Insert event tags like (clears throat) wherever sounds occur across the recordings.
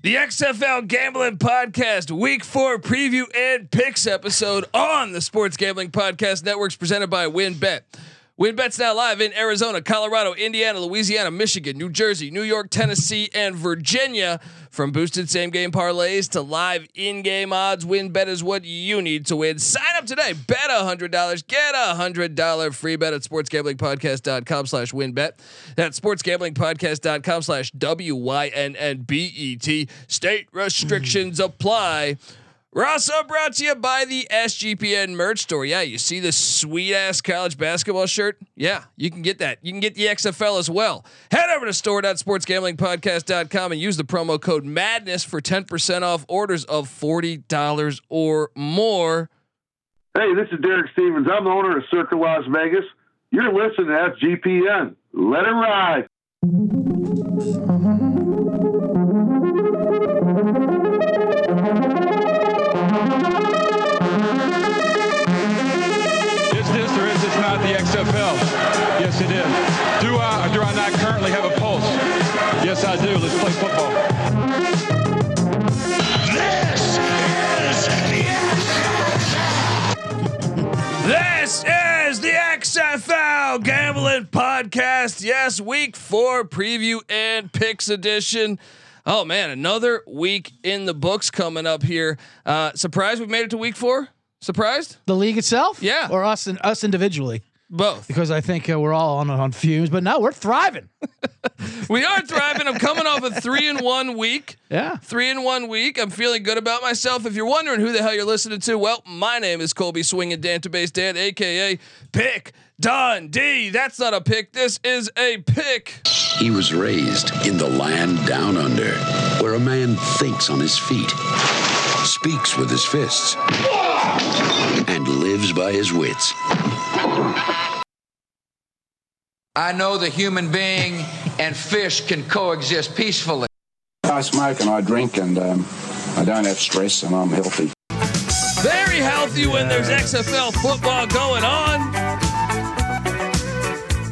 The XFL Gambling Podcast Week 4 preview and picks episode on the Sports Gambling Podcast Networks presented by WynnBET. WynnBET's now live in Arizona, Colorado, Indiana, Louisiana, Michigan, New Jersey, New York, Tennessee, and Virginia. From boosted same game parlays to live in game odds, WynnBET is what you need to win. Sign up today, bet $100, get a $100 free bet at sportsgamblingpodcast.com slash wynnbet. That's sportsgamblingpodcast.com slash W-Y-N-N-B-E-T. State restrictions apply. We're also brought to you by the SGPN merch store. Yeah, you see this sweet ass college basketball shirt? Yeah, you can get that. You can get the XFL as well. Head over to store.sportsgamblingpodcast.com and use the promo code MADNESS for 10% off orders of $40 or more. Hey, this is Derek Stevens. I'm the owner of Circa Las Vegas. You're listening to SGPN. Let it ride. This is the XFL Gambling Podcast. Yes, week four preview and picks edition. Oh man, another week in the books coming up here. Uh, surprised we made it to week four? Surprised? The league itself, Yeah. or us and us individually, Both. because I think uh, we're all on on fumes. But no, we're thriving. (laughs) We are thriving. I'm coming off a three and one week. Yeah, Three in one week. I'm feeling good about myself. If you're wondering who the hell you're listening to, well, my name is Colby Swinging Database Dan, aka Pick Don D. That's not a pick. This is a pick. He was raised in the land down under, where a man thinks on his feet, speaks with his fists, and lives by his wits. I know the human being and fish can coexist peacefully. I smoke and I drink and um, I don't have stress and I'm healthy. Very healthy when there's XFL football going on.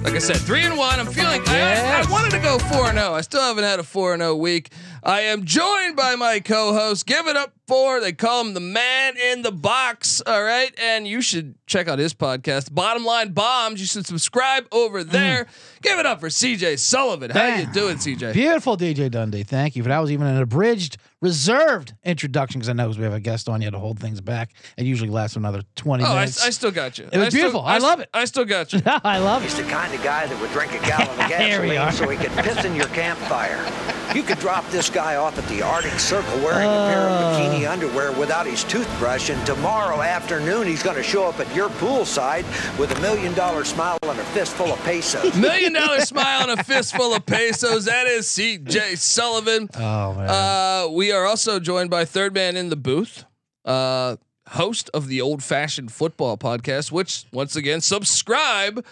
Like I said, three and one. I'm feeling. I- I, I wanted to go four and zero. I still haven't had a four and zero week. I am joined by my co-host. Give it up for they call him the man in the box. All right, and you should check out his podcast, Bottom Line Bombs. You should subscribe over mm. there. Give it up for CJ Sullivan. How you doing, CJ? beautiful DJ Dundee. Thank you for that. Was even an abridged, reserved introduction because I know because we have a guest on. You had to hold things back. It usually lasts another twenty Oh, I, I still got you. It was I still- beautiful. I love it. I still got you. (laughs) I love He's it. He's the kind of guy that would drink a gallon of (laughs) Here we are. gasoline so he could piss in your (laughs) campfire. You could drop this guy off at the Arctic Circle wearing a pair of bikini underwear without his toothbrush, and tomorrow afternoon he's going to show up at your poolside with a million dollar smile and a fistful of pesos. (laughs) Million dollar smile and a fistful of pesos. That is CJ Sullivan. Oh man. Uh, we are also joined by third man in the booth, uh, host of the Old Fashioned Football Podcast. Which once again, subscribe.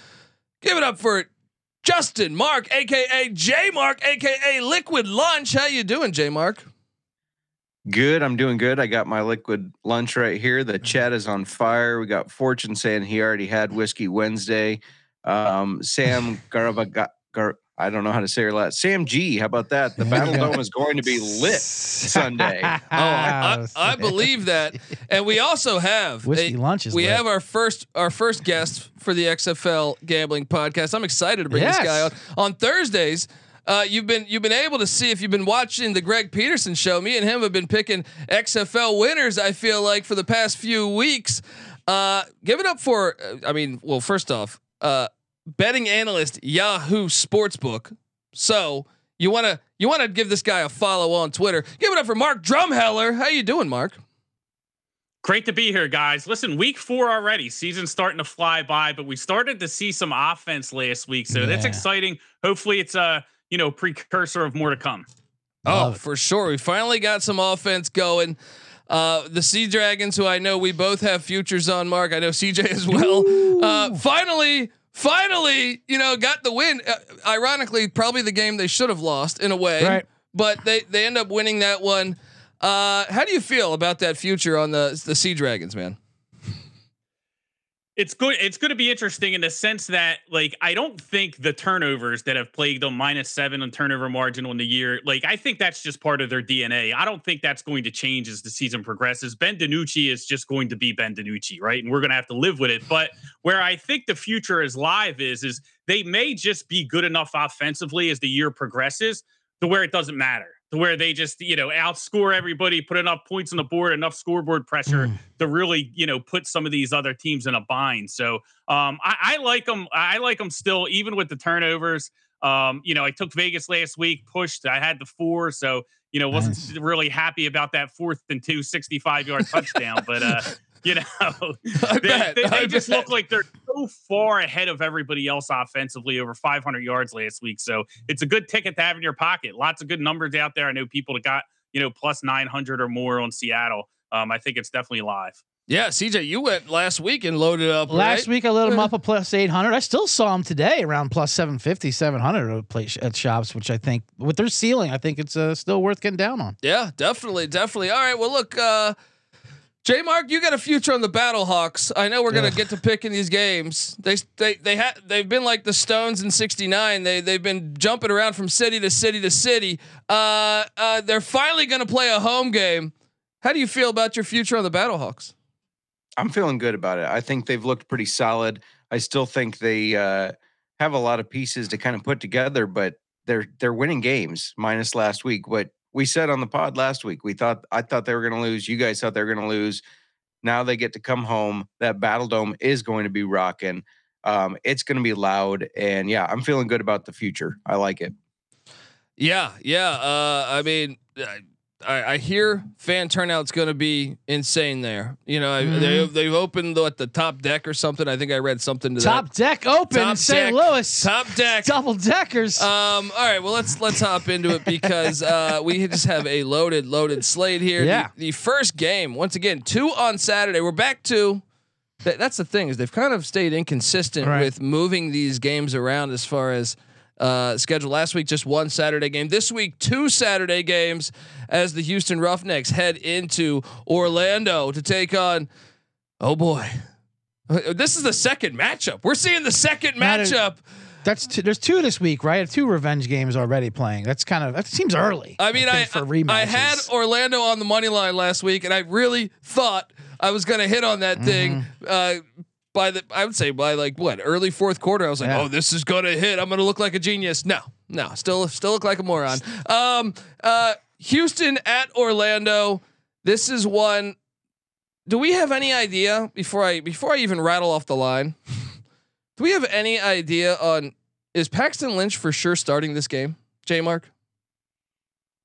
Give it up for Justin Mark, aka J Mark, aka Liquid Lunch. How you doing, J Mark? Good. I'm doing good. I got my liquid lunch right here. The chat is on fire. We got Fortune saying he already had whiskey Wednesday. Um, Sam (laughs) Garavaga, Gar, I don't know how to say her last. Sam G. How about that? The Battle Dome is going to be lit (laughs) Sunday. Oh, I, (laughs) I believe that. And we also have Whiskey a- lunch is We lit. have our first our first guest for the XFL gambling podcast. I'm excited to bring this guy on on Thursdays. Uh, you've been you've been able to see if you've been watching the Greg Peterson show. Me and him have been picking XFL winners. I feel like for the past few weeks. Uh, give it up for. uh, I mean, well, first off, uh, betting analyst Yahoo Sportsbook. So you want to you want to give this guy a follow on Twitter. Give it up for Mark Drumheller. How you doing, Mark? Great to be here, guys. Listen, week four already. Season's starting to fly by, but we started to see some offense last week, so that's exciting. Hopefully, it's a you know precursor of more to come. Oh, it. for sure. We finally got some offense going. Uh, the Sea Dragons, who I know we both have futures on, Mark. I know CJ as well. Uh, finally, finally, you know, got the win. Uh, ironically, probably the game they should have lost in a way, Right. but they they end up winning that one. Uh, how do you feel about that future on the the Sea Dragons, man? It's good. It's going to be interesting in the sense that, like, I don't think the turnovers that have plagued them minus seven on turnover margin on the year, like, I think that's just part of their DNA. I don't think that's going to change as the season progresses. Ben DiNucci is just going to be Ben DiNucci, right? And we're going to have to live with it. But where I think the future is live is, is they may just be good enough offensively as the year progresses to where it doesn't matter to where they just you know outscore everybody, put enough points on the board, enough scoreboard pressure mm. to really you know put some of these other teams in a bind. So um, I, I, like them. I like them still, even with the turnovers. Um, you know, I took Vegas last week, pushed. I had the four, so you know wasn't nice. really happy about that fourth and two 65 yard touchdown, but. uh you know, (laughs) (laughs) they, bet, they, they just bet. look like they're so far ahead of everybody else offensively, over 500 yards last week. So it's a good ticket to have in your pocket. Lots of good numbers out there. I know people that got you know plus 900 or more on Seattle. Um, I think it's definitely live. Yeah, CJ, you went last week and loaded up. Last right? week I loaded him up a plus 800. I still saw him today around plus 750, 700 at, at shops, which I think with their ceiling, I think it's uh, still worth getting down on. Yeah, definitely, definitely. All right, well, look, uh, J Mark, you got a future on the Battlehawks. I know we're gonna get to picking these games. They they they had they've been like the Stones in '69. They they've been jumping around from city to city to city. Uh, uh, they're finally gonna play a home game. How do you feel about your future on the Battlehawks? I'm feeling good about it. I think they've looked pretty solid. I still think they uh, have a lot of pieces to kind of put together, but they're they're winning games. Minus last week, what we said on the pod last week. We thought I thought they were going to lose. You guys thought they were going to lose. Now they get to come home. That Battle Dome is going to be rocking. Um, it's going to be loud, and yeah, I'm feeling good about the future. I like it. Yeah, yeah. Uh, I mean, I, I hear fan turnout's going to be insane there. You know, mm-hmm. they they've opened what the top deck or something. I think I read something to that. top that. deck open top in St. Louis. Top deck, double deckers. Um. All right. Well, let's let's hop into it because uh, we just have a loaded loaded slate here. Yeah. The, the first game, once again, two on Saturday. We're back to. that's the thing is they've kind of stayed inconsistent right. with moving these games around as far as uh, schedule. Last week, just one Saturday game. This week, two Saturday games as the Houston Roughnecks head into Orlando to take on. Oh boy, this is the second matchup. We're seeing the second matchup. That's two, there's two this week, right? Two revenge games already playing. That's kind of that seems early. I mean, I I, for rematches. I had Orlando on the money line last week, and I really thought I was going to hit on that mm-hmm. thing. Uh, by the I would say by like what early fourth quarter, I was like, yeah. oh, this is gonna hit. I'm gonna look like a genius. No, no, still still look like a moron. Um, uh, Houston at Orlando. This is one. Do we have any idea before I before I even rattle off the line? do we have any idea on is Paxton Lynch for sure starting this game? J Mark.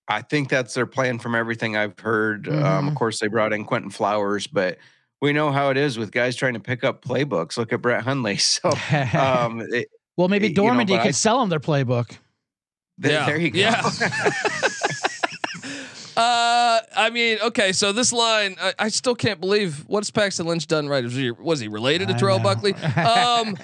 I think that's their plan from everything I've heard. Mm-hmm. Um, of course, they brought in Quinton Flowers, but we know how it is with guys trying to pick up playbooks. Look at Brett Hundley. (laughs) So, um, (laughs) it, well, maybe Dormady you know, could I, sell them their playbook. yeah. There you go. Yeah. (laughs) uh, I mean, okay, so this line, I, I, still can't believe what's Paxton Lynch done right. Was he, was he related to Terrell Buckley? Um,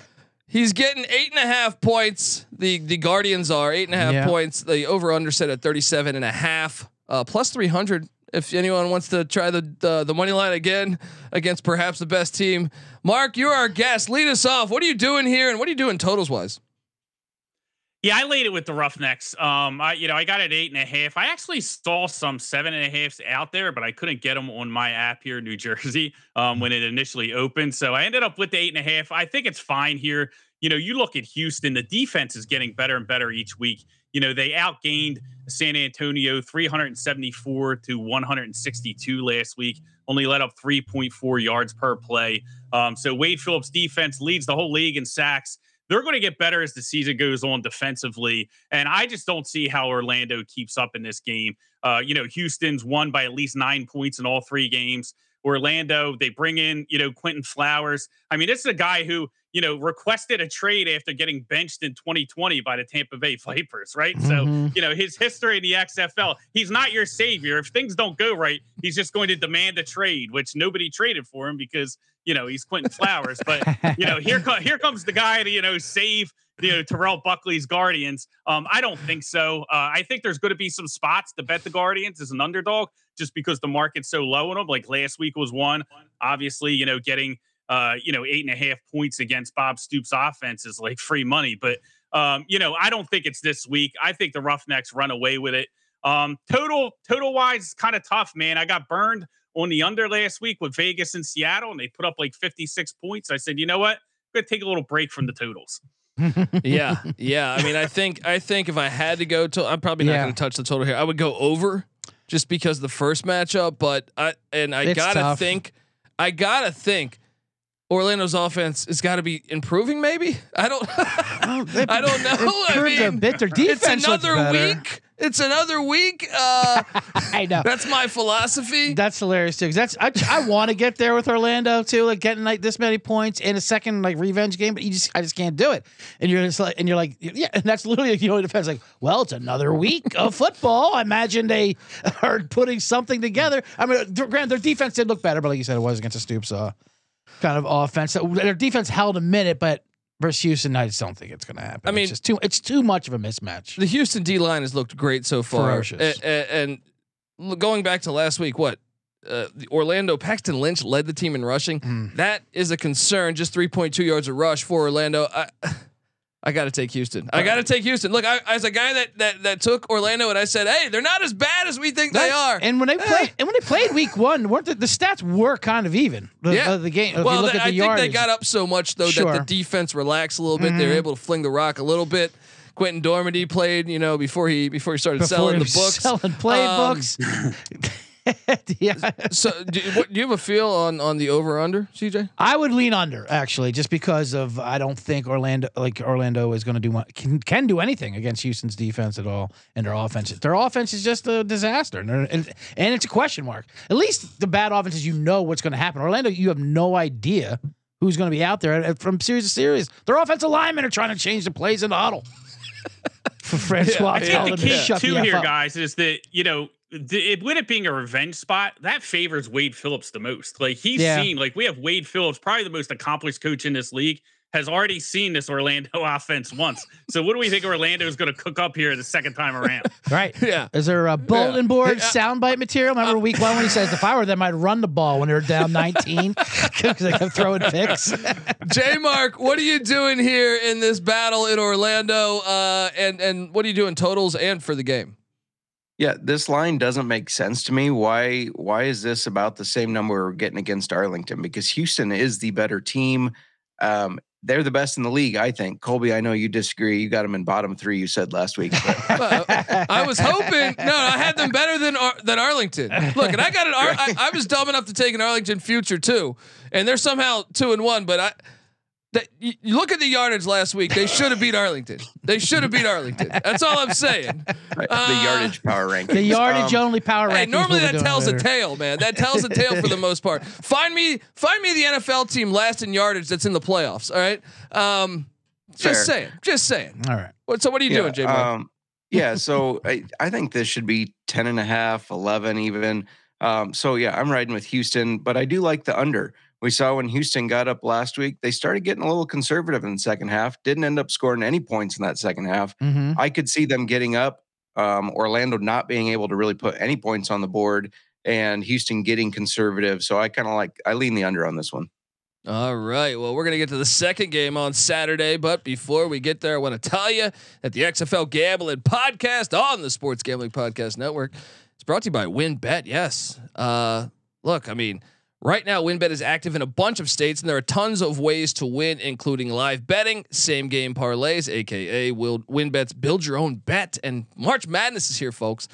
he's getting eight and a half points. The the Guardians are eight and a half yeah. points. The over under set at 37 and a half. Uh, plus 300 if anyone wants to try the, the, the money line again against perhaps the best team. Mark, you're our guest. Lead us off. What are you doing here, and what are you doing totals wise? Yeah, I laid it with the Roughnecks. Um, I you know I got it eight and a half. I actually saw some seven and a halfs out there, but I couldn't get them on my app here in New (laughs) Jersey um, when it initially opened. So I ended up with the eight and a half. I think it's fine here. You know, you look at Houston, the defense is getting better and better each week. You know, they outgained San Antonio 374 to 162 last week, only let up 3.4 yards per play. Um, so Wade Phillips' defense leads the whole league in sacks. They're going to get better as the season goes on defensively. And I just don't see how Orlando keeps up in this game. Uh, you know, Houston's won by at least nine points in all three games. Orlando, they bring in, you know, Quinton Flowers. I mean, this is a guy who you know, requested a trade after getting benched in 2020 by the Tampa Bay Vipers, right? Mm-hmm. So, you know, his history in the XFL, he's not your savior. If things don't go right, he's just going to demand a trade, which nobody traded for him because, you know, he's Quinton Flowers. But, you know, here, co- here comes the guy to, you know, save you know Terrell Buckley's Guardians. Um, I don't think so. Uh, I think there's going to be some spots to bet the Guardians as an underdog just because the market's so low on them. Like last week was one. Obviously, you know, getting uh, you know, eight and a half points against Bob Stoops' offense is like free money. But um, you know, I don't think it's this week. I think the Roughnecks run away with it. Um, total total wise, kind of tough, man. I got burned on the under last week with Vegas and Seattle, and they put up like 56 points. I said, you know what? I'm gonna take a little break from the totals. yeah, (laughs) yeah. I mean, I think I think if I had to go to, I'm probably not Yeah. going to touch the total here. I would go over just because the first matchup, but I and I It's gotta tough. think, I gotta think. Orlando's offense has got to be improving. Maybe I don't. (laughs) I don't know. I Improved a bit. Their defense it's another week. It's another week. Uh, (laughs) I know. that's my philosophy. That's hilarious too. that's I, I want to get there with Orlando too, like getting like this many points in a second like revenge game, but you just I just can't do it. And you're just like, and you're like, yeah, and that's literally like, you know, it depends. Like, well, it's another week of football. I imagine they are putting something together. I mean, granted, their defense did look better, but like you said, it was against a Stoops uh, kind of offense. Their defense held a minute, but versus Houston, I just don't think it's going to happen. I mean- it's just too it's too much of a mismatch. the Houston D line has looked great so far. Ferocious. A- a- And, going back to last week, what uh, the Orlando Paxton Lynch led the team in rushing. Mm. That is a concern. Just 3.2 yards of rush for Orlando. I, I got to take Houston. I got to take Houston. Look, I, as a guy that, that that took Orlando, and I said, hey, they're not as bad as we think they are. And when they played, and when they played week one, weren't the, the stats were kind of even? The, Yeah. uh, the game. If well, you look they- at I think they got up so much though that the defense relaxed a little bit. They were Mhm. able to fling the rock a little bit. Quentin Dormady played, you know, before he before he started Before selling he the books, (laughs) selling playbooks. Um, (laughs) yeah, so, do, what, do you have a feel on on the over under, CJ? I would lean under actually, just because of I don't think Orlando like Orlando is going to do mu- can can do anything against Houston's defense at all, and their offense. Their offense is just a disaster, and, and and it's a question mark. At least the bad offenses, you know what's going to happen. Orlando, you have no idea who's going to be out there from series to series. Their offensive linemen are trying to change the plays in the huddle. (laughs) For Francois, I think the key shut too here, up. guys, is that you know, the, it, with it being a revenge spot, that favors Wade Phillips the most. Like he's Yeah. seen, like we have Wade Phillips, probably the most accomplished coach in this league, has already seen this Orlando (laughs) offense once. So what do we think Orlando is going to cook up here the second time around? (laughs) Right. Yeah. Is there a bulletin board Hey, uh, soundbite material? Remember week one when he says, if I were them, I'd run the ball when they're down 19 (laughs) because they kept throwing picks. J Mark, what are you doing here in this battle in Orlando? Uh, and and what are you doing totals and for the game? Yeah, this line doesn't make sense to me. Why why is this about the same number we're getting against Arlington? Because Houston is the better team. Um, they're the best in the league, I think. Colby, I know you disagree. You got them in bottom three. You said last week. (laughs) Well, I was hoping. No, I had them better than Ar- than Arlington. Look, and I got an. Ar- (laughs) I, I was dumb enough to take an Arlington future too, and they're somehow two and one. But I, that you, you look at the yardage last week. They should have beat Arlington. They should have beat Arlington. That's all I'm saying. Right, Uh, the yardage power ranking. The yardage only power Hey, rankings. normally that doing tells a tale, man. That tells a tale for the most part. Find me, find me the NFL team last in yardage that's in the playoffs. All right. Um, just Fair. saying. Just saying. All right. What, so what are you doing, J. Mark? Um, yeah, so I, I think this should be 10 and a half, 11 even. Um, so yeah, I'm riding with Houston, but I do like the under. We saw when Houston got up last week, they started getting a little conservative in the second half, didn't end up scoring any points in that second half. Mm-hmm. I could see them getting up, um, Orlando not being able to really put any points on the board, and Houston getting conservative. So I kind of like, I lean the under on this one. All right. Well, we're going to get to the second game on Saturday. But before we get there, I want to tell you that the XFL Gambling Podcast on the Sports Gambling Podcast Network is brought to you by WynnBET. Yes. Uh, look, I mean, right now, WynnBET is active in a bunch of states, and there are tons of ways to win, including live betting, same game parlays, aka will WynnBET's build your own bet. And March Madness is here, folks.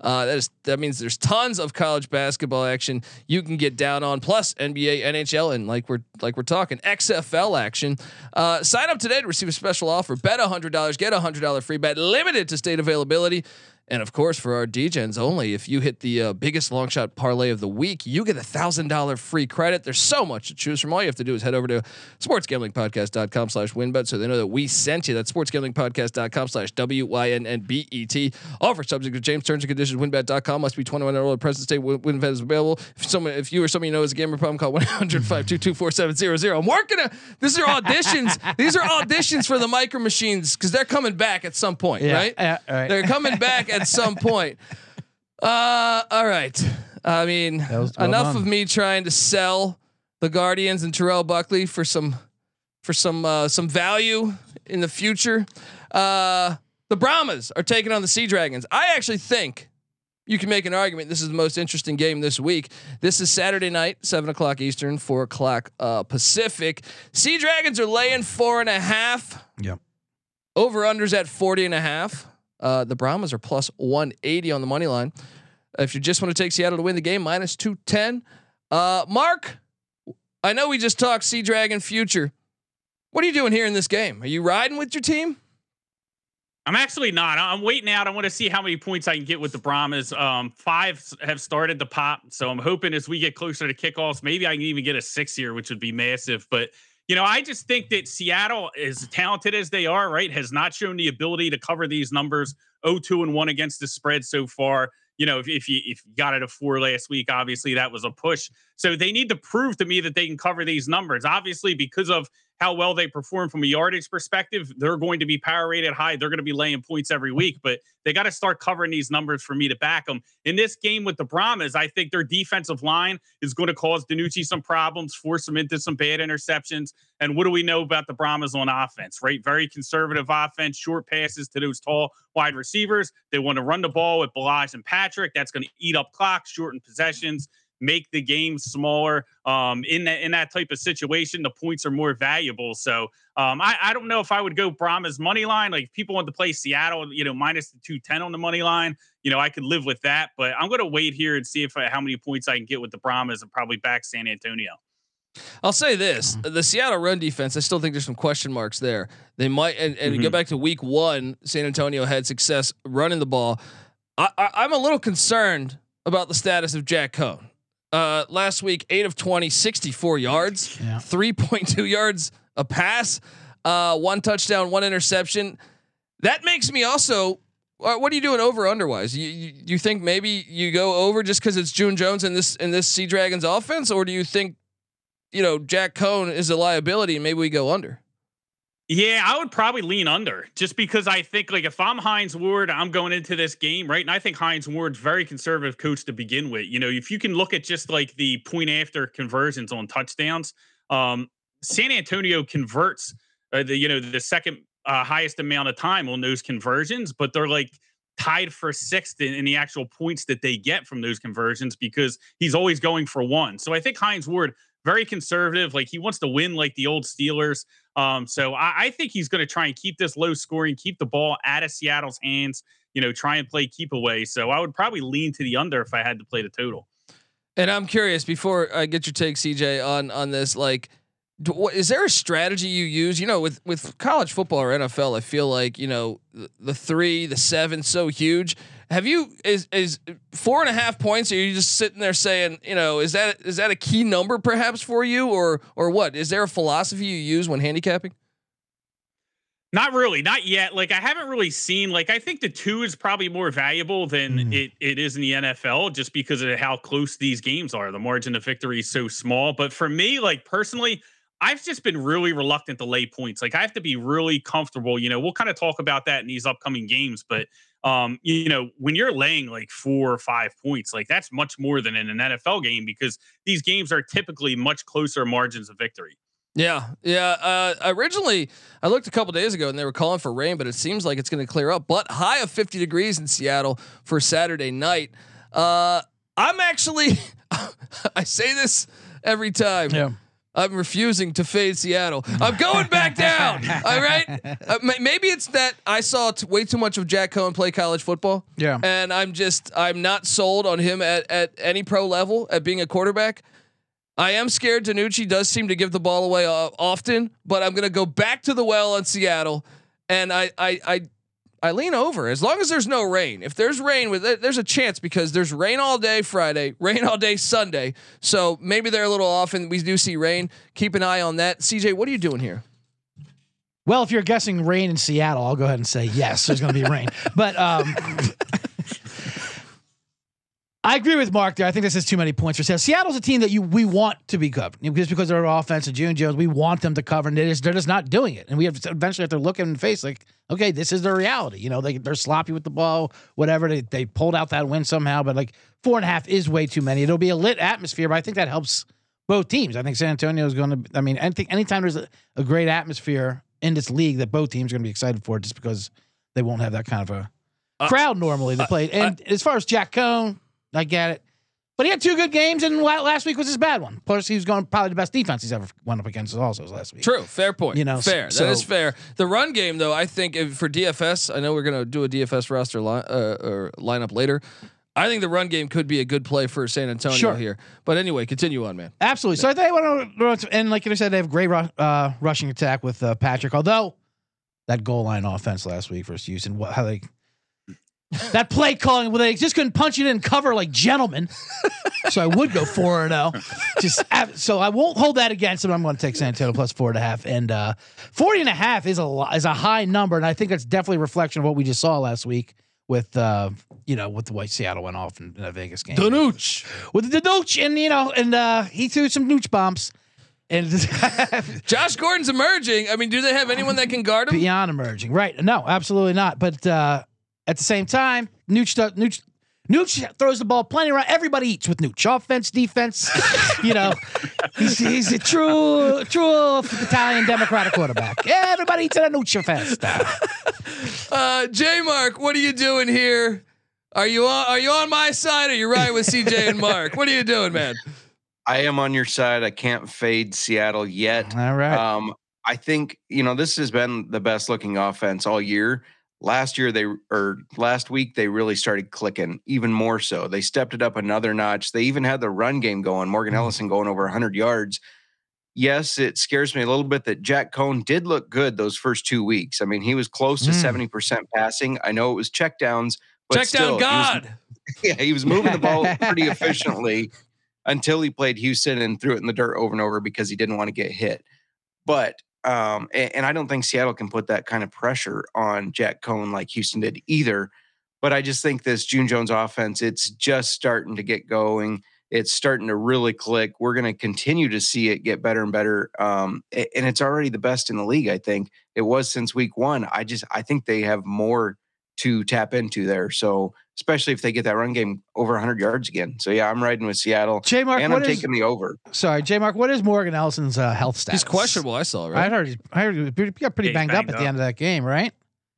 Uh, that is that means there's tons of college basketball action you can get down on, plus NBA, NHL, and like we're like we're talking XFL action. Uh, sign up today to receive a special offer. Bet hundred dollars, get a hundred dollar free bet, limited to state availability. And of course, for our DGens only, if you hit the uh, biggest long shot parlay of the week, you get a thousand dollar free credit. There's so much to choose from. All you have to do is head over to sportsgamblingpodcast.com slash wynnbet so they know that we sent you. That's sportsgamblingpodcast.com slash W-Y-N-N-B-E-T. Offer subject to James terms and conditions. WynnBET.com must be 21 or older. Present state Win- WynnBET is available. If someone, if you or someone you know has a gambling problem, call 1-800-522-4700. I'm working. A, these are auditions. these are auditions for the micro machines because they're coming back at some point, Yeah, right? yeah, all right. They're coming back (laughs) at some point. Uh, all right. I mean, enough of me trying to sell the Guardians and Terrell Buckley for some for some uh, some value in the future. Uh, the Brahmas are taking on the Sea Dragons. I actually think you can make an argument. This is the most interesting game this week. This is Saturday night, seven o'clock Eastern, four o'clock uh, Pacific. Sea Dragons are laying four and a half. Yep. Over unders at 40 and a half. Uh, the Brahmas are plus 180 on the money line. If you just want to take Seattle to win the game, minus 210. Uh, Mark, I know we just talked Sea Dragon future. What are you doing here in this game? Are you riding with your team? I'm actually not. I'm waiting out. I want to see how many points I can get with the Brahmas. Um, five have started to pop, so I'm hoping as we get closer to kickoffs, maybe I can even get a six here, which would be massive. But you know, I just think that Seattle, as talented as they are, right, has not shown the ability to cover these numbers. 0-2 and one against the spread so far. You know, if, if you if you got it a four last week, obviously that was a push. So they need to prove to me that they can cover these numbers. Obviously, because of how well they perform from a yardage perspective, they're going to be power rated high. They're going to be laying points every week, but they got to start covering these numbers for me to back them. In this game with the Brahmas, I think their defensive line is going to cause DiNucci some problems, force them into some bad interceptions. And what do we know about the Brahmas on offense, right? Very conservative offense, short passes to those tall wide receivers. They want to run the ball with Ballage and Patrick. That's going to eat up clock, shorten possessions make the game smaller. Um, in that in that type of situation, the points are more valuable. So um, I, I don't know if I would go Brahma's money line. Like if people want to play Seattle, you know, minus the two ten on the money line. You know, I could live with that, but I'm going to wait here and see if I, how many points I can get with the Brahmas and probably back San Antonio. I'll say this: the Seattle run defense. I still think there's some question marks there. They might, and, and Mhm. go back to Week One. San Antonio had success running the ball. I, I, I'm a little concerned about the status of Jack Coan. Uh, last week, eight of 20, 64 yards, Yeah. 3.2 yards a pass, uh, one touchdown, one interception. That makes me also. uh, What are you doing over underwise? You, you you think maybe you go over just because it's June Jones in this in this Sea Dragons offense, or do you think you know Jack Coan is a liability and maybe we go under? Yeah, I would probably lean under just because I think like if I'm Hines Ward, I'm going into this game, right? And I think Hines Ward's very conservative coach to begin with. You know, if you can look at just like the point after conversions on touchdowns, um, San Antonio converts uh, the you know the second uh, highest amount of time on those conversions, but they're like tied for sixth in, in the actual points that they get from those conversions because he's always going for one. So I think Hines Ward very conservative, like he wants to win like the old Steelers. Um, so I, I think he's going to try and keep this low scoring, keep the ball out of Seattle's hands. You know, try and play keep away. So I would probably lean to the under if I had to play the total. And I'm curious before I get your take, CJ, on on this. Like, is there a strategy you use? You know, with with college football or NFL, I feel like you know the, the three, the seven, so huge. Have you is is four and a half points? Or are you just sitting there saying, you know, is that is that a key number perhaps for you, or or what? Is there a philosophy you use when handicapping? Not really, not yet. Like I haven't really seen. Like I think the two is probably more valuable than Mm. it, it is in the NFL, just because of how close these games are. The margin of victory is so small. But for me, like personally, I've just been really reluctant to lay points. Like I have to be really comfortable. You know, we'll kind of talk about that in these upcoming games, but um, you know, when you're laying like four or five points, like that's much more than in an NFL game because these games are typically much closer margins of victory. Yeah, yeah. Uh, originally, I looked a couple days ago and they were calling for rain, but it seems like it's going to clear up. But high of 50 degrees in Seattle for Saturday night. Uh, I'm actually, (laughs) I say this every time. Yeah. I'm refusing to fade Seattle. I'm going back (laughs) down. All right. Uh, maybe it's that I saw t- way too much of Jack Coan play college football. Yeah. And I'm just I'm not sold on him at at any pro level at being a quarterback. I am scared. DiNucci does seem to give the ball away uh, often, but I'm going to go back to the well on Seattle, and I I I I lean over as long as there's no rain. If there's rain, with there's a chance because there's rain all day Friday, (laughs) rain all day Sunday. So maybe they're a little off, and we do see rain. Keep an eye on that. CJ, what are you doing here? Well, if you're guessing rain in Seattle, I'll go ahead and say yes, there's going to be rain. (laughs) But um, I agree with Mark there. I think this is too many points for Seattle. Seattle's a team that you we want to be covered just because they're offense and June Jones. We want them to cover, and they just, they're just not doing it. And we have to eventually have to look in the face like, okay, this is their reality. You know, they they're sloppy with the ball, whatever. They they pulled out that win somehow, but like four and a half is way too many. It'll be a lit atmosphere, but I think that helps both teams. I think San Antonio is going to. I mean, I think anytime there's a, a great atmosphere in this league, that both teams are going to be excited for, just because they won't have that kind of a Uh, crowd normally to play. And as far as Jack Coan, I get it. But he had two good games, and last week was his bad one. Plus, he was going probably the best defense he's ever went up against. Also, was last week. True, fair point. You know, fair. so- that is fair. The run game, though, I think if, for DFS, I know we're gonna do a DFS roster line uh, or lineup later. I think the run game could be a good play for San Antonio Sure. here. But anyway, continue on, man. Absolutely. So I think want to, and like I said, they have great uh, rushing attack with uh, Patrick. Although that goal line offense last week versus Houston, what, how they that play calling where they just couldn't punch it in cover like gentlemen. so I would go four and zero. Just ab- so I won't hold that against him. I'm going to take San Antonio plus four and a half, and uh, 40 and a half is a is a high number, and I think that's definitely a reflection of what we just saw last week with uh, you know with the way Seattle went off in, in that Vegas game Danuch. with the nooch, and you know, and uh, he threw some nooch bombs, and (laughs) Josh Gordon's emerging. I mean, do they have anyone that can guard him? beyond emerging, right? No, absolutely not. But uh, at the same time, nooch, nooch, nooch throws the ball plenty around. Everybody eats with nooch, offense, defense. (laughs) you know, he's, he's a true, true Italian Democratic quarterback. Everybody eats at a nooch fest. (laughs) Uh, J Mark, what are you doing here? Are you on? Are you on my side? Or are you right with CJ and Mark? What are you doing, man? I am on your side. I can't fade Seattle yet. All right. Um, I think you know this has been the best looking offense all year. Last year they or last week they really started clicking even more so. They stepped it up another notch. They even had the run game going. Morgan Ellison going over 100 yards. Yes, it scares me a little bit that Jack Coan did look good those first two weeks. I mean, he was close to Mm. 70% passing. I know it was checkdowns, but Check still, down he was- God. (laughs) yeah, he was moving the ball pretty (laughs) efficiently until he played Houston and threw it in the dirt over and over because he didn't want to get hit. But um, and, and I don't think Seattle can put that kind of pressure on Jack Coan like Houston did either. But I just think this June Jones offense, it's just starting to get going. It's starting to really click. We're going to continue to see it get better and better. Um, and it's already the best in the league. I think it was since week one. I just I think they have more to tap into there. So especially if they get that run game over 100 yards again. So yeah, I'm riding with Seattle, J Mark, and I'm what is taking the over. sorry, J Mark? What is Morgan Ellison's uh, health status? He's questionable. I saw I right. heard. He's, I heard he got pretty Yeah, he's banged up banged at the end of that game, right?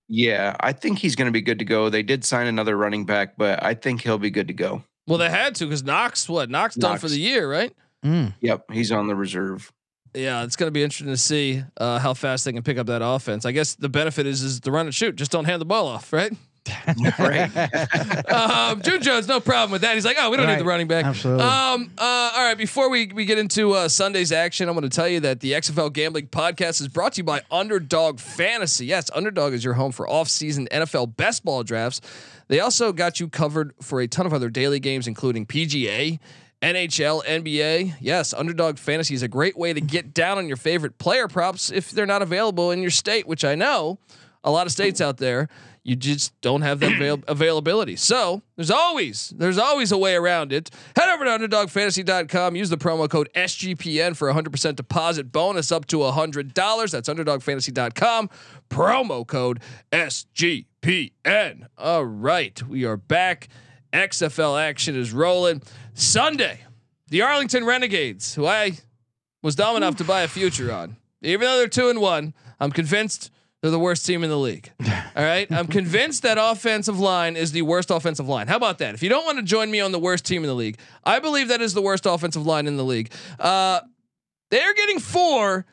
Yeah, I think he's going to be good to go. They did sign another running back, but I think he'll be good to go. Well, they had to because Knox, what Knox done for the year, right? Mm. Yep, he's on the reserve. Yeah, it's going to be interesting to see uh, how fast they can pick up that offense. I guess the benefit is is the run and shoot. Just don't hand the ball off, right? Right. (laughs) um, June Jones, no problem with that. He's like, oh, we don't need the running back. Absolutely. Um, uh, all right, before we, we get into uh, Sunday's action, I'm going to tell you that the XFL Gambling Podcast is brought to you by Underdog Fantasy. Yes, Underdog is your home for off-season NFL best ball drafts. They also got you covered for a ton of other daily games, including PGA. NHL, NBA. Yes, Underdog Fantasy is a great way to get down on your favorite player props if they're not available in your state, which I know a lot of states out there you just don't have that avail- (clears throat) availability. So there's always there's always a way around it. Head over to underdogfantasy.com. Use the promo code SGPN for a 100% deposit bonus up to $100. That's underdogfantasy.com. Promo code SGPN. All right, we are back. XFL action is rolling. Sunday, the Arlington Renegades, who I was dumb enough to buy a future on, even though they're two and one, I'm convinced they're the worst team in the league. (laughs) All right. I'm convinced that offensive line is the worst offensive line. How about that? If you don't want to join me on the worst team in the league, I believe that is the worst offensive line in the league. Uh, they're getting four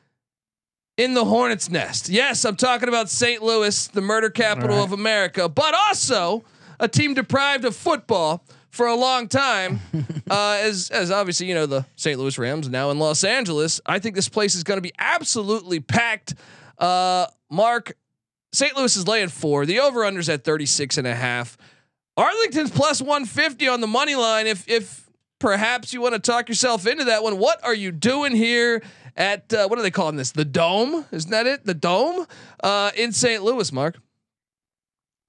in the Hornets' nest. Yes, I'm talking about St. Louis, the murder capital Right. of America, but also a team deprived of football for a long time. (laughs) uh, as as obviously you know the St. Louis Rams now in Los Angeles. I think this place is going to be absolutely packed. Uh, Mark, St. Louis is laying four. The over unders at 36 and a half. Arlington's plus 150 on the money line. If if perhaps you want to talk yourself into that one, what are you doing here at uh, what are they calling this? The Dome? Isn't that it? The Dome uh, in St. Louis, Mark.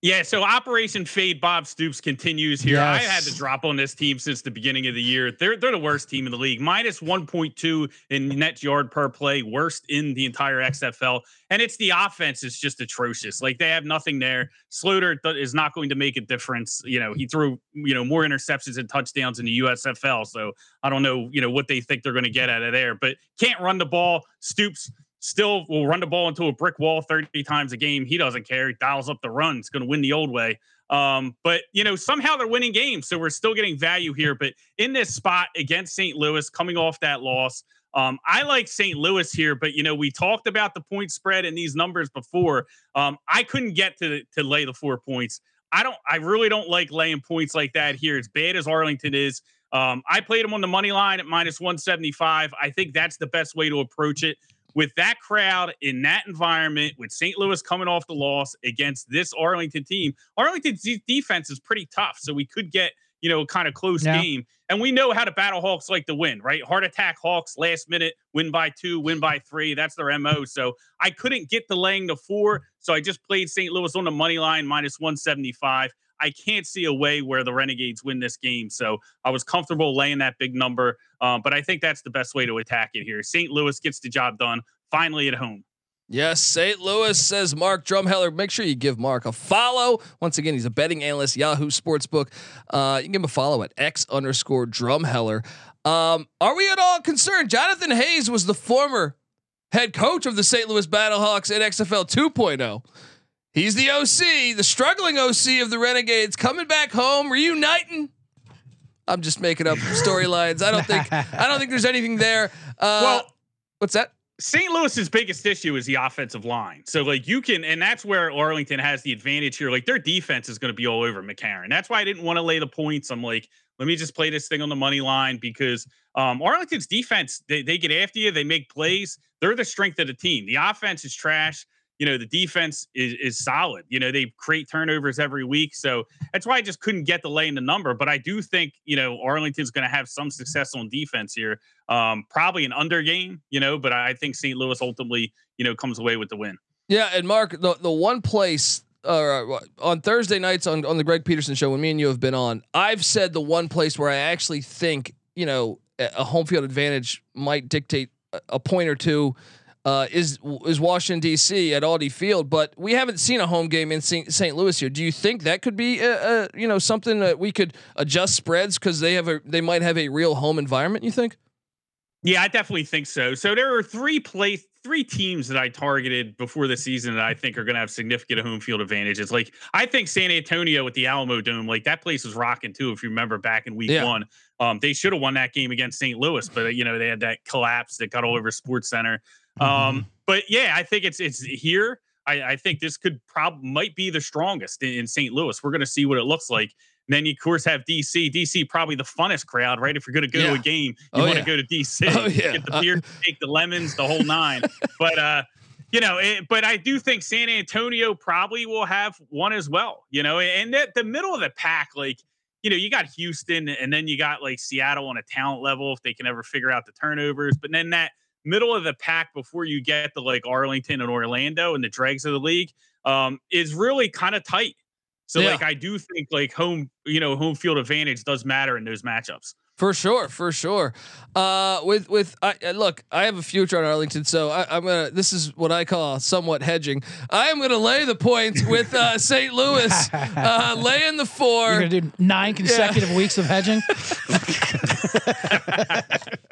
Yeah, so Operation Fade Bob Stoops continues here. I Yes. had to drop on this team since the beginning of the year. They're they're the worst team in the league. Minus 1.2 in net yard per play, worst in the entire XFL. And it's the offense is just atrocious. Like they have nothing there. Sloter th- is not going to make a difference. You know, he threw, you know, more interceptions and touchdowns in the USFL. So I don't know, you know, what they think they're going to get out of there, but can't run the ball. Stoops still will run the ball into a brick wall 30 times a game. He doesn't care. He dials up the run. It's going to win the old way. Um, but you know, somehow they're winning games. So we're still getting value here. But in this spot against St. Louis, coming off that loss, um, I like St. Louis here, but you know, we talked about the point spread and these numbers before. Um, I couldn't get to to lay the four points. I don't. I really don't like laying points like that here. As bad as Arlington is, um, I played them on the money line at minus one seventy five. I think that's the best way to approach it. With that crowd in that environment, with St. Louis coming off the loss against this Arlington team, Arlington's de- defense is pretty tough, so we could get you know kind of close Yeah. game. And we know how to Battle Hawks like to win, right? Heart attack Hawks, last minute, win by two, win by three. That's their MO. So I couldn't get the laying the four. So I just played St. Louis on the money line minus 175. I can't see a way where the Renegades win this game. So I was comfortable laying that big number. Um, but I think that's the best way to attack it here. St. Louis gets the job done finally at home. Yes, St. Louis says Mark Drumheller. Make sure you give Mark a follow. Once again, he's a betting analyst, Yahoo Sportsbook. Uh, you can give him a follow at X underscore Drumheller. Um, are we at all concerned? Jonathan Hayes was the former head coach of the St. Louis Battlehawks at XFL 2.0. He's the OC, the struggling OC of the Renegades, coming back home, reuniting. I'm just making up (laughs) storylines. I don't think I don't think there's anything there. Uh, Well- what's that? St. Louis's biggest issue is the offensive line. So like you can, and that's where Arlington has the advantage here. Like their defense is going to be all over McCarron. That's why I didn't want to lay the points. I'm like, let me just play this thing on the money line because um, Arlington's defense, they, they get after you, they make plays. They're the strength of the team. The offense is trash. You know, the defense is is solid. You know, they create turnovers every week. So that's why I just couldn't get the lay in the number. But I do think, you know, Arlington's going to have some success on defense here. Um, probably an under game, you know, but I think St. Louis ultimately, you know, comes away with the win. Yeah, and Mark, the the one place uh, on Thursday nights on on the Greg Peterson show when me and you have been on, I've said the one place where I actually think you know a home field advantage might dictate a point or two. Uh, is is Washington D.C. at Audi Field, but we haven't seen a home game in St. Louis here. Do you think that could be uh, uh, you know something that we could adjust spreads because they have a they might have a real home environment? You think? Yeah, I definitely think so. So there are three place three teams that I targeted before the season that I think are going to have significant home field advantages. Like I think San Antonio with the Alamo Dome, like that place was rocking too. If you remember back in week Yeah. one, um, they should have won that game against St. Louis, but you know they had that collapse that got all over Sports Center. Um, but yeah, I think it's it's here. I, I think this could prob might be the strongest in, in St. Louis. We're going to see what it looks like. And then you of course have DC. DC probably the funnest crowd, right? If you're going to go to a game, you Oh, want to yeah. go to DC. (laughs) Oh, yeah. Get the Uh, beer, take the lemons, the whole nine. (laughs) but uh, you know, it, but I do think San Antonio probably will have one as well. You know, and that the middle of the pack, like you know, you got Houston, and then you got like Seattle on a talent level if they can ever figure out the turnovers. But then that middle of the pack before you get to like Arlington and Orlando and the dregs of the league um, is really kind of tight. So Yeah. like I do think like home, you know, home field advantage does matter in those matchups. For sure, for sure. Uh, with with I, uh, look, I have a future on Arlington, so I, I'm gonna. This is what I call somewhat hedging. I am gonna lay the points with uh, (laughs) St. Louis, uh, laying the four. You're gonna do nine consecutive weeks of hedging. (laughs) (laughs)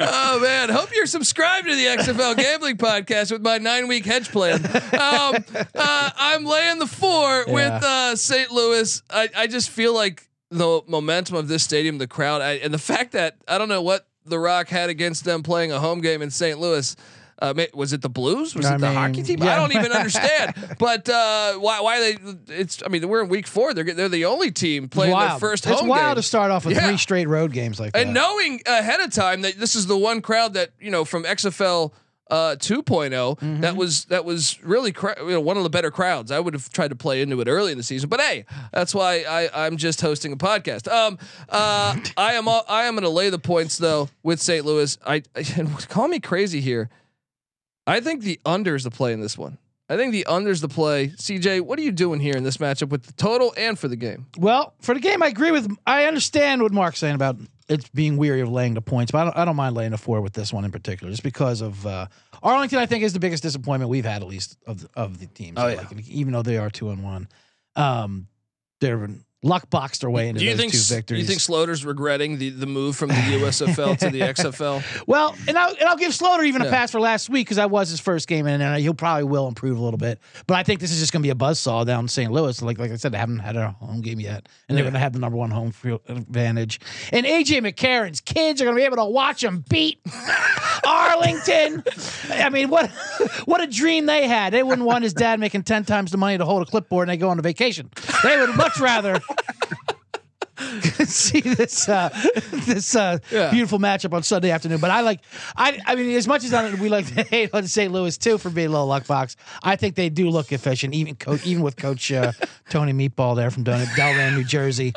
oh man, hope you're subscribed to the XFL Gambling Podcast with my nine week hedge plan. Um, uh, I'm laying the four with uh, St. Louis. I, I just feel like the momentum of this stadium, the crowd, I, and the fact that I don't know what The Rock had against them playing a home game in St. Louis. Uh, ma- was it the Blues? Was I it the mean, hockey team? I don't even (laughs) understand. but uh, why? Why they? It's. I mean, we're in week four. They're they're the only team playing their first it's home wild game. to start off with Yeah. three straight road games like that, And knowing ahead of time that this is the one crowd that you know from XFL uh, 2 that was that was really cra- you know one of the better crowds. I would have tried to play into it early in the season, but hey, that's why I I'm just hosting a podcast. Um, uh, I am all, I am going to lay the points though with St. Louis. I, I (laughs) call me crazy here. I think the under is the play in this one. I think the under's the play. CJ, what are you doing here in this matchup with the total and for the game? Well, for the game, I agree with. I understand what Mark's saying about it's being weary of laying the points, but I don't, I don't mind laying the four with this one in particular, just because of uh, Arlington. I think is the biggest disappointment we've had, at least of the, of the teams. Oh, yeah. Like, even though they are two and one, um, they're luck boxed their way into Do you those think two s- do victories. you think Sloter's regretting the, the move from the (laughs) USFL to the XFL? Well, and I'll, and I'll give Sloter even Yeah. a pass for last week because that was his first game, and, and he'll probably will improve a little bit. But I think this is just going to be a buzzsaw down in St. Louis. Like like I said, they haven't had a home game yet, and they're going to have the number one home field advantage. And AJ McCarron's kids are going to be able to watch him beat (laughs) Arlington. I mean, what what a dream they had. They wouldn't want his dad making ten times the money to hold a clipboard and they go on a vacation. They would much rather. (laughs) see this uh, this uh, Yeah. beautiful matchup on Sunday afternoon. But I like I I mean as much as I, we like to (laughs) hate on St. Louis too for being a little luck box, I think they do look efficient even co- even with Coach uh, Tony Meatball there from Del- Delran, New Jersey.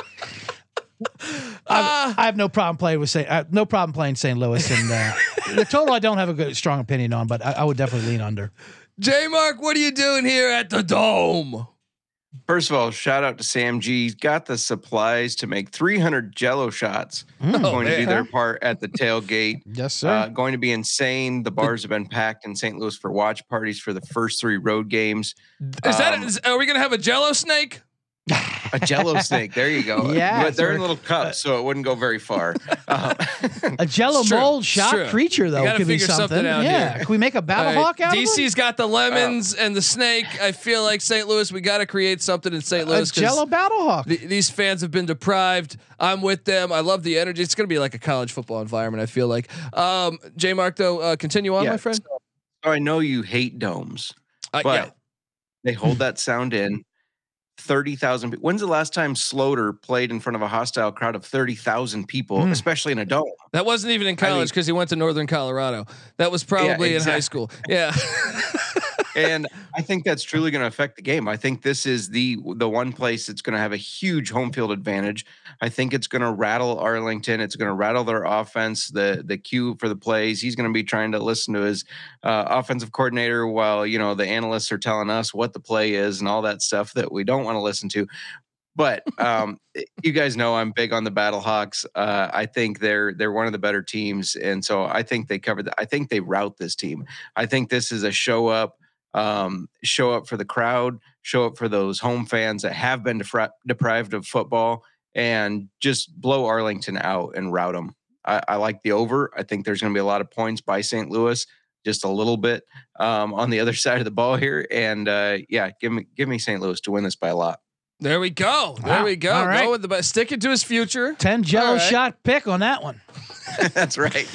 I, I have no problem playing with St. Uh, no problem playing St. Louis and uh, the total. I don't have a good strong opinion on, but I, I would definitely lean under. J Mark, what are you doing here at the dome? First of all, shout out to Sam G. He's got the supplies to make 300 Jello shots. Mm. going to do their part at the (laughs) tailgate. Yes, sir. Uh, going to be insane. The bars have been packed in St. Louis for watch parties for the first three road games. Is that Um, is, are we gonna have a Jello snake? A Jello snake. There you go. (laughs) Yeah, but they're in little cups, so it wouldn't go very far. (laughs) Um, a Jello (laughs) mold It's shot creature though gotta could be figure something. something out yeah, here. can we make a battle All right, hawk out of? DC's got the lemons and the snake. I feel like St. Louis, we got to create something in St. Louis. A Jello battle hawk. th- these fans have been deprived. I'm with them. I love the energy. It's going to be like a college football environment. I feel like. Um, J Mark, though, uh, continue on, Yeah, my friend. so I know you hate domes, Uh, but yeah. they hold that sound in. 30,000 people. When's the last time Sloter played in front of a hostile crowd of 30,000 people. Mm. especially in a dome? That wasn't even in I college mean- because he went to Northern Colorado. That was probably in high school. Yeah. (laughs) and I think that's truly going to affect the game. I think this is the the one place that's going to have a huge home field advantage. I think it's going to rattle Arlington. It's going to rattle their offense. The the cue for the plays. He's going to be trying to listen to his uh, offensive coordinator while you know the analysts are telling us what the play is and all that stuff that we don't want to listen to. But um, you guys know I'm big on the Battle Hawks. Uh, I think they're they're one of the better teams, and so I think they cover. The, I think they route this team. I think this is a show up, um, show up for the crowd, show up for those home fans that have been defri- deprived of football, and just blow Arlington out and route them. I, I like the over. I think there's going to be a lot of points by St. Louis, just a little bit um, on the other (laughs) side of the ball here, and uh, yeah, give me give me St. Louis to win this by a lot. there we go. There Wow. we go. All right. Go with the. Stick it to his future. Ten Jello All right. shot pick on that one. (laughs) (laughs) That's right.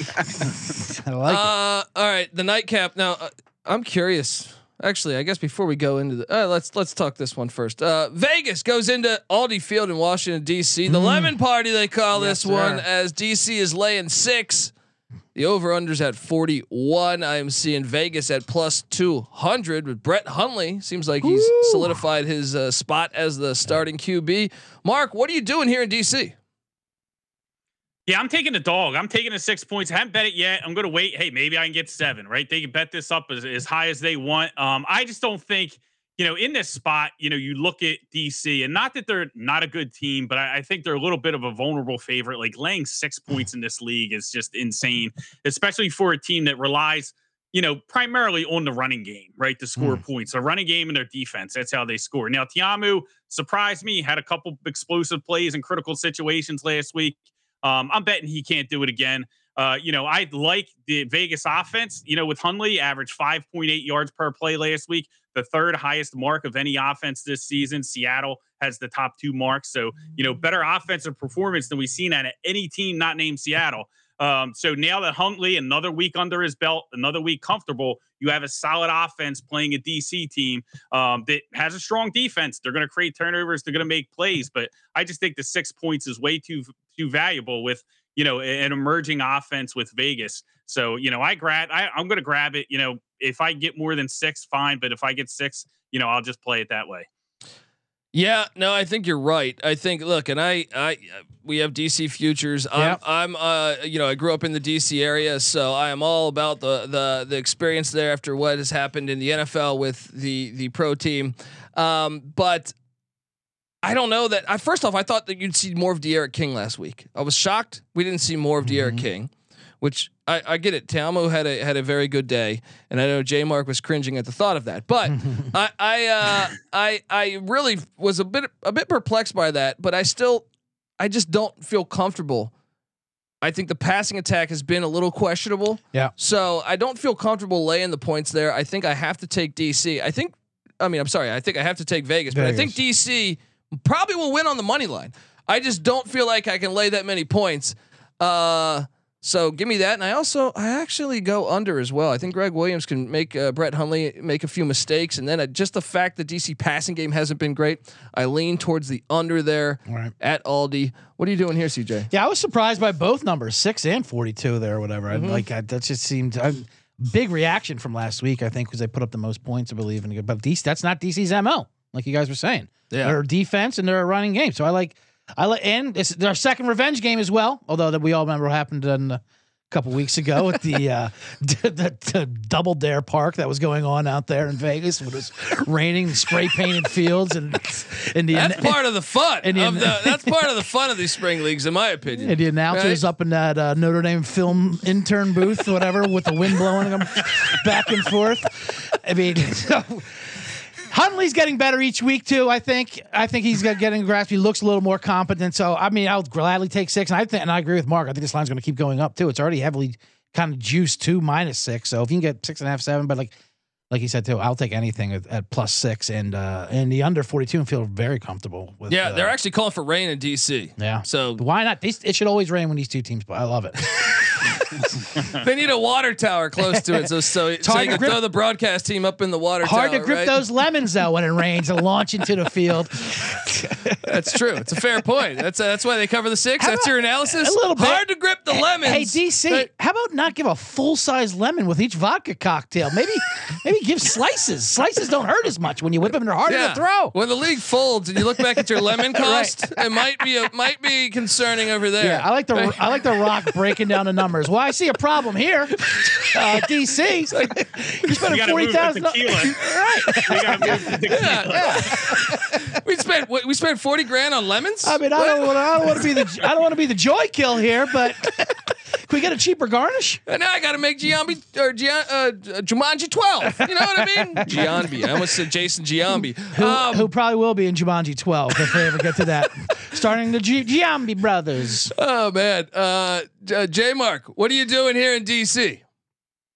I like it. uh, all right, the nightcap. Now, uh, I'm curious. Actually, I guess before we go into the, uh, let's let's talk this one first. Uh, Vegas goes into Audi Field in Washington D.C. The Lemon Party they call Mm. Yes, this one, sir. as D.C. is laying six. The over unders at 41. I am seeing Vegas at plus 200 with Brett Hundley. Seems like he's Woo. solidified his uh, spot as the starting QB. Mark, what are you doing here in D.C.? Yeah, I'm taking the dog. I'm taking the six points. I haven't bet it yet. I'm going to wait. Hey, maybe I can get seven, right? They can bet this up as, as high as they want. Um, I just don't think, you know, in this spot, you know, you look at DC and not that they're not a good team, but I, I think they're a little bit of a vulnerable favorite. Like laying six points in this league is just insane, especially for a team that relies, you know, primarily on the running game, right? To score points. The running game and their defense. That's how they score. Now, Ta'amu surprised me, had a couple explosive plays in critical situations last week. Um, I'm betting he can't do it again. Uh, you know, I like the Vegas offense. You know, with Hundley, averaged 5.8 yards per play last week, the third highest mark of any offense this season. Seattle has the top two marks. So, you know, better offensive performance than we've seen at any team not named Seattle. Um, so now that Hundley, another week under his belt, another week comfortable, you have a solid offense playing a DC team um, that has a strong defense. They're going to create turnovers. They're going to make plays. But I just think the six points is way too too valuable with you know an emerging offense with Vegas. So you know I grab I, I'm going to grab it. You know if I get more than six, fine. But if I get six, you know I'll just play it that way. Yeah, no, I think you're right. I think look, and I, I, we have DC futures. I'm, Yep. I'm, uh, you know, I grew up in the DC area, so I am all about the the the experience there after what has happened in the NFL with the the pro team. Um, but I don't know that. I first off, I thought that you'd see more of D'Eriq King last week. I was shocked we didn't see more of D'Eriq King, which I, I get it. Ta'amu had a had a very good day, and I know J Mark was cringing at the thought of that. But (laughs) I I uh, I I really was a bit a bit perplexed by that. But I still I just don't feel comfortable. I think the passing attack has been a little questionable. Yeah. So I don't feel comfortable laying the points there. I think I have to take DC. I think. I mean, I'm sorry. I think I have to take Vegas, but I think DC probably will win on the money line. I just don't feel like I can lay that many points. Uh, so give me that, and I also I actually go under as well. I think Gregg Williams can make uh, Brett Hundley make a few mistakes, and then uh, just the fact that DC passing game hasn't been great, I lean towards the under there Right. at Audi. What are you doing here, CJ? Yeah, I was surprised by both numbers, six and forty-two there, or whatever. Mm-hmm. I, like I, that just seemed a big reaction from last week. I think because they put up the most points, I believe. And but DC, that's not DC's mo, like you guys were saying. Yeah. they're defense and they're a running game. So I like, I like, and it's their second revenge game as well. Although that we all remember what happened in, a couple weeks ago at the, (laughs) uh, (laughs) the, the, the Double Dare Park that was going on out there in Vegas. When it was raining, spray painted fields, and and the That's part of the fun. Of the, that's part of the fun of these spring leagues, in my opinion. And the announcers Right? up in that uh, Notre Dame film intern booth, whatever, with the wind blowing them (laughs) back and forth. I mean, so, Hundley's getting better each week too. I think. I think he's getting grasp. He looks a little more competent. So I mean, I'll gladly take six. And I think, and I agree with Mark. I think this line's going to keep going up too. It's already heavily kind of juiced to minus six. So if you can get six and a half, seven, but like. Like he said too, I'll take anything at, at plus six and uh and the under forty two and feel very comfortable with. Yeah, uh, they're actually calling for rain in DC. yeah. So Why not? It should always rain when these two teams play. I love it. (laughs) they need a water tower close to it, so so, (laughs) so you to can grip- throw the broadcast team up in the water tower. Hard tower. to grip right? those lemons though when it rains and launch into the field. (laughs) That's true. It's a fair point. That's uh, that's why they cover the six. How that's your analysis. a little bit. hard to grip the lemons. Hey DC, But- how about not give a full size lemon with each vodka cocktail? Maybe maybe give slices. Slices don't hurt as much when you whip them. They're harder to throw. When the league folds and you look back at your lemon (laughs) cost, it might be a, might be concerning over there. Yeah, I like the I like the Rock breaking down the numbers. Well, I see a problem here. Uh, DC, you (laughs) You spent gotta forty move the thousand. tequila. Right. You gotta move the tequila. (laughs) Yeah. (laughs) we spent what, we spent forty grand on lemons. I mean, I don't want I don't want to be the I don't want to be the joy kill here, but can we get a cheaper garnish? and now I got to make Giambi or Gian, uh, Jumanji twelve. You know what I mean? (laughs) Giambi. I almost said Jason Giambi. Who, Um, who probably will be in Jumanji 12 if they ever get to that. (laughs) Starting the G- Giambi brothers. oh man, uh, uh, J Mark, what are you doing here in DC?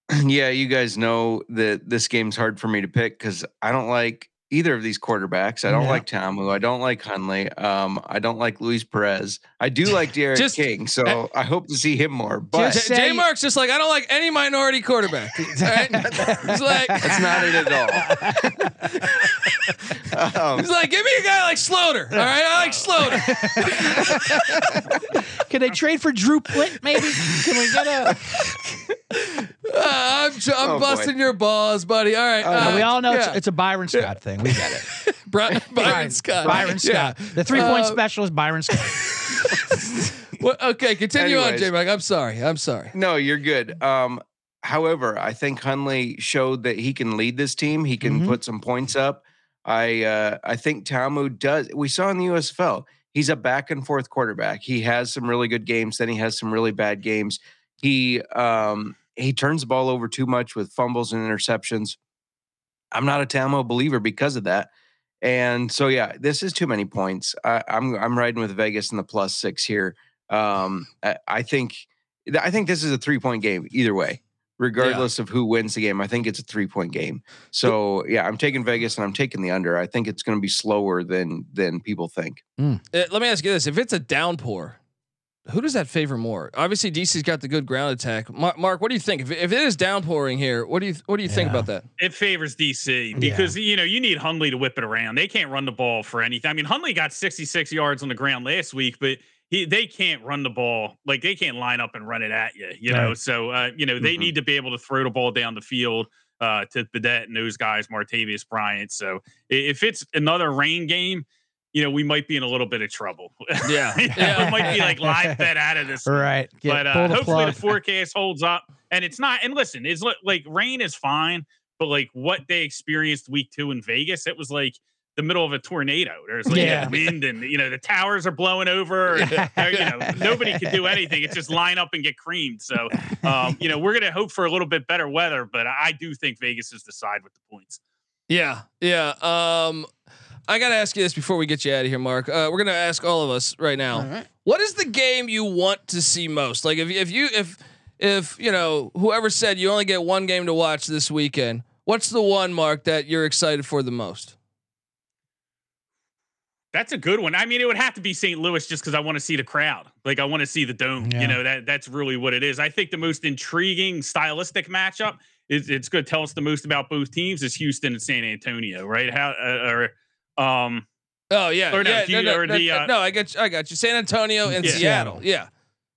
(clears throat) yeah, you guys know that this game's hard for me to pick because I don't like either of these quarterbacks. I don't Yeah. like Ta'amu. I don't like Hundley. Um, I don't like Luis Perez. I do (laughs) like D'Eriq Just- King, so I hope to see him more. But Just- J Say- Mark's just like I don't like any minority quarterback. (laughs) All right? He's like that's not it at all. (laughs) um, He's like, give me a guy like Sloter. All right, I like Sloter. Can they trade for Drew Plitt, maybe? Can we get a. Uh, I'm I'm Oh, boy. busting your balls, buddy. All right, uh, we all know yeah. it's, it's a Byron Scott thing. We get it. (laughs) Bri- Byron Scott. Byron Yeah. Scott. The three point Uh, specialist, Byron Scott. (laughs) (laughs) Well, okay, continue on, Anyways. J Mark. I'm sorry. I'm sorry. no, you're good. Um, however, I think Hundley showed that he can lead this team. He can Mhm. put some points up. I uh, I think Ta'amu does. We saw in the USFL. He's a back and forth quarterback. He has some really good games, then he has some really bad games. He um, he turns the ball over too much with fumbles and interceptions. I'm not a Ta'amu believer because of that. And so yeah, this is too many points. I, I'm I'm riding with Vegas in the plus six here. Um, I, I think I think this is a three point game either way, regardless of who wins the game. I think it's a three point game. So yeah, I'm taking Vegas and I'm taking the under. I think it's going to be slower than than people think. Uh, let me ask you this: If it's a downpour, who does that favor more? Obviously, DC's got the good ground attack. Mark, Mark what do you think? If, if it is downpouring here, what do you what do you think about that? It favors DC because you know you need Hundley to whip it around. They can't run the ball for anything. I mean, Hundley got 66 yards on the ground last week, but he they can't run the ball like they can't line up and run it at you. You know, Right. so uh, you know they Mhm. need to be able to throw the ball down the field uh, to Badet and those guys, Martavis Bryant. So if it's another rain game, you know, we might be in a little bit of trouble. Yeah. (laughs) You know, Yeah. it might be like live bet out of this. Right. Get- but uh, the hopefully the (laughs) forecast holds up. And it's not. And listen, it's li- like rain is fine, but like what they experienced week two in Vegas, it was like the middle of a tornado. There's like Yeah. wind, and you know the towers are blowing over. (laughs) And, uh, you know nobody could do anything. It's just line up and get creamed. So um, you know we're gonna hope for a little bit better weather, but I do think Vegas is the side with the points. Yeah, yeah. Um, I gotta ask you this before we get you out of here, Mark. Uh, we're gonna ask all of us right now. All right. What is the game you want to see most? Like, if if you if if you know whoever said you only get one game to watch this weekend, what's the one, Mark, that you're excited for the most? That's a good one. I mean, it would have to be St. Louis just because I want to see the crowd. Like I want to see the dome. Yeah. You know, that that's really what it is. I think the most intriguing stylistic matchup is it's going to tell us the most about both teams is Houston and San Antonio, right? How uh, or um Oh yeah, Or no, yeah, Hu- no, or no, the, no, uh, no, I got you, I got you. San Antonio and Yeah. Seattle. Yeah,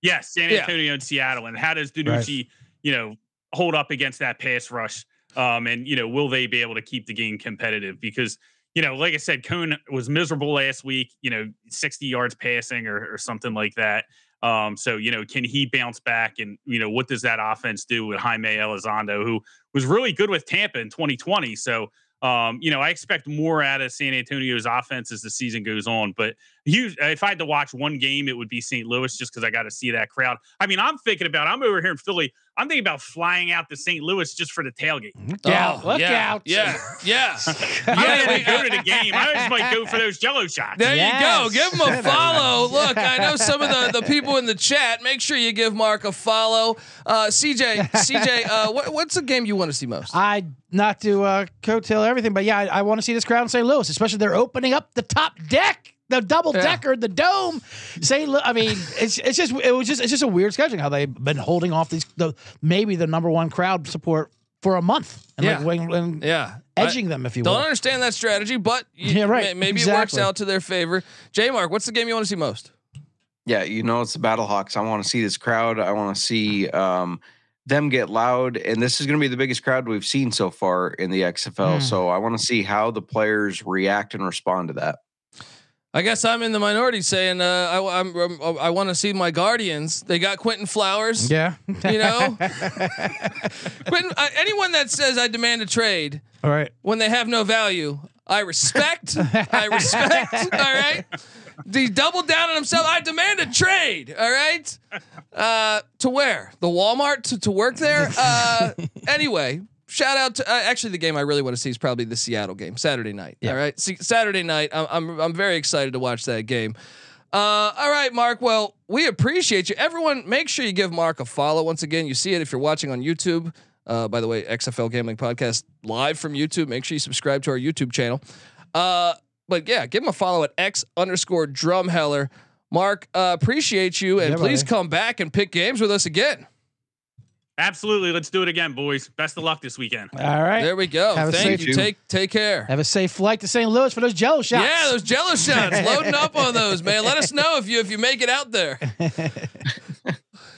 yes, San Yeah. Antonio and Seattle. And how does DiNucci, you know, hold up against that pass rush? Um, and you know, will they be able to keep the game competitive? Because you know, like I said, Coan was miserable last week. You know, sixty yards passing or, or something like that. Um, so you know, can he bounce back? And you know, what does that offense do with Jaime Elizondo, who was really good with Tampa in 2020? So um, you know, I expect more out of San Antonio's offense as the season goes on. But huge, if I had to watch one game, it would be St. Louis just because I got to see that crowd. I mean, I'm thinking about, I'm over here in Philly. I'm thinking about flying out to St. Louis just for the tailgate. Look out! Oh, Look yeah, out! Yeah, yeah. (laughs) I Yeah, don't go to the game. I just might go for those jello shots. There Yes. you go. Give him a (laughs) follow. Look, I know some of the, the (laughs) people in the chat. Make sure you give Mark a follow. Uh, CJ, CJ, uh, what, what's the game you want to see most? I not to uh, coattail everything, but yeah, I, I want to see this crowd in St. Louis, especially they're opening up the top deck, the double decker, the dome. St. Louis. I mean, it's it's just it was just it's just a weird scheduling how they've been holding off these the maybe the number one crowd support for a month and Yeah. like wing- and Yeah. edging them if you will. Don't will. understand that strategy, but you, Yeah, right. may- maybe it works out to their favor. J Mark, what's the game you want to see most? Yeah, you know it's the Battlehawks. I want to see this crowd. I want to see um, them get loud, and this is going to be the biggest crowd we've seen so far in the XFL. Hmm. So I want to see how the players react and respond to that. I guess I'm in the minority saying uh, I, I'm, I'm- I want to see my Guardians. They got Quinton Flowers. yeah. You know, (laughs) Quinton. Uh, anyone that says I demand a trade All right. when they have no value, I respect. I respect. (laughs) All right. He doubled down on himself. I demand a trade. All right. Uh, to where? The Walmart to, to work there. Uh, anyway, shout out to uh, actually the game I really want to see is probably the Seattle game Saturday night. All right. See, Saturday night. I'm, I'm I'm very excited to watch that game. Uh, all right, Mark. Well, we appreciate you. Everyone, make sure you give Mark a follow. Once again, you see it if you're watching on YouTube. Uh, by the way, XFL Gambling Podcast live from YouTube. Make sure you subscribe to our YouTube channel. Uh, but yeah, give him a follow at X underscore Drumheller. Mark, uh, appreciate you, and Yeah, please buddy. come back and pick games with us again. Absolutely. Let's do it again, boys. Best of luck this weekend. All right. There we go. Have Thank safe- you. Take take care. Have a safe flight to St. Louis for those Jello shots. Yeah, those Jello shots. (laughs) Loading up on those, man. Let us know if you if you make it out there. (laughs)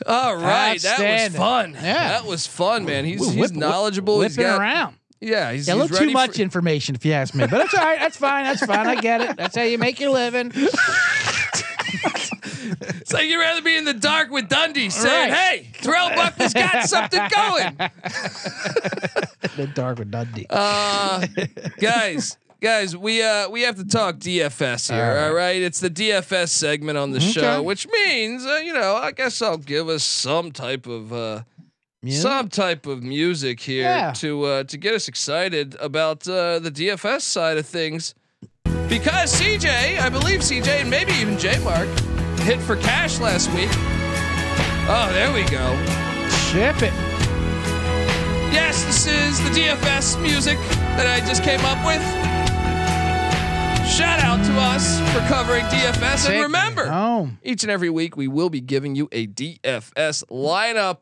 All right, that was fun. Yeah. that was fun, man. He's Whip- he's whip- knowledgeable. He's whipping got around. yeah. He's, Yeah, a little ready too much For, information, if you ask me. But that's all right. That's fine. That's fine. I get it. That's how you make your living. (laughs) it's like you'd rather be in the dark with Dundee saying, Right. "Hey, Terrell Buckley's got (laughs) something going." the dark with Dundee. Uh, guys, guys, we uh we have to talk DFS here. All right. All right, it's the DFS segment on the Okay. show, which means uh, you know I guess I'll give us some type of uh Music? some type of music here Yeah. to uh, to get us excited about uh, the DFS side of things. Because CJ, I believe CJ, and maybe even J Mark, hit for cash last week. Oh, there we go. Ship it. Yes, this is the DFS music that I just came up with. Shout out to us for covering DFS. Take and remember, home. each and every week we will be giving you a DFS lineup.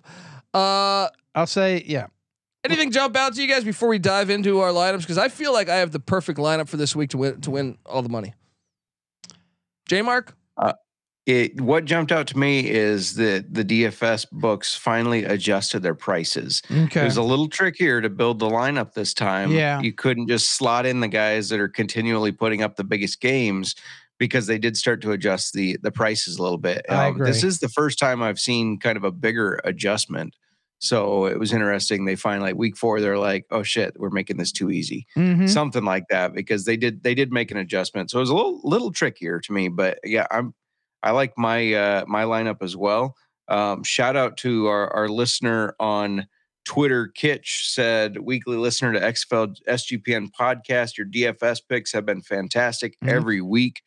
Uh, I'll say, yeah. Anything jump out to you guys before we dive into our lineups? Because I feel like I have the perfect lineup for this week to win to win all the money. J Mark, It what jumped out to me is that the DFS books finally adjusted their prices. It was a little trickier to build the lineup this time. Yeah. You couldn't just slot in the guys that are continually putting up the biggest games, because they did start to adjust the the prices a little bit. I Um, This is the first time I've seen kind of a bigger adjustment. So it was interesting. They find like week four, they're like, "Oh shit, we're making this too easy." Mhm. something like that because they did they did make an adjustment so it was a little little trickier to me but yeah i'm i like my uh my lineup as well um shout out to our our listener on twitter kitch said weekly listener to xfl sgpn podcast your dfs picks have been fantastic Mhm. every week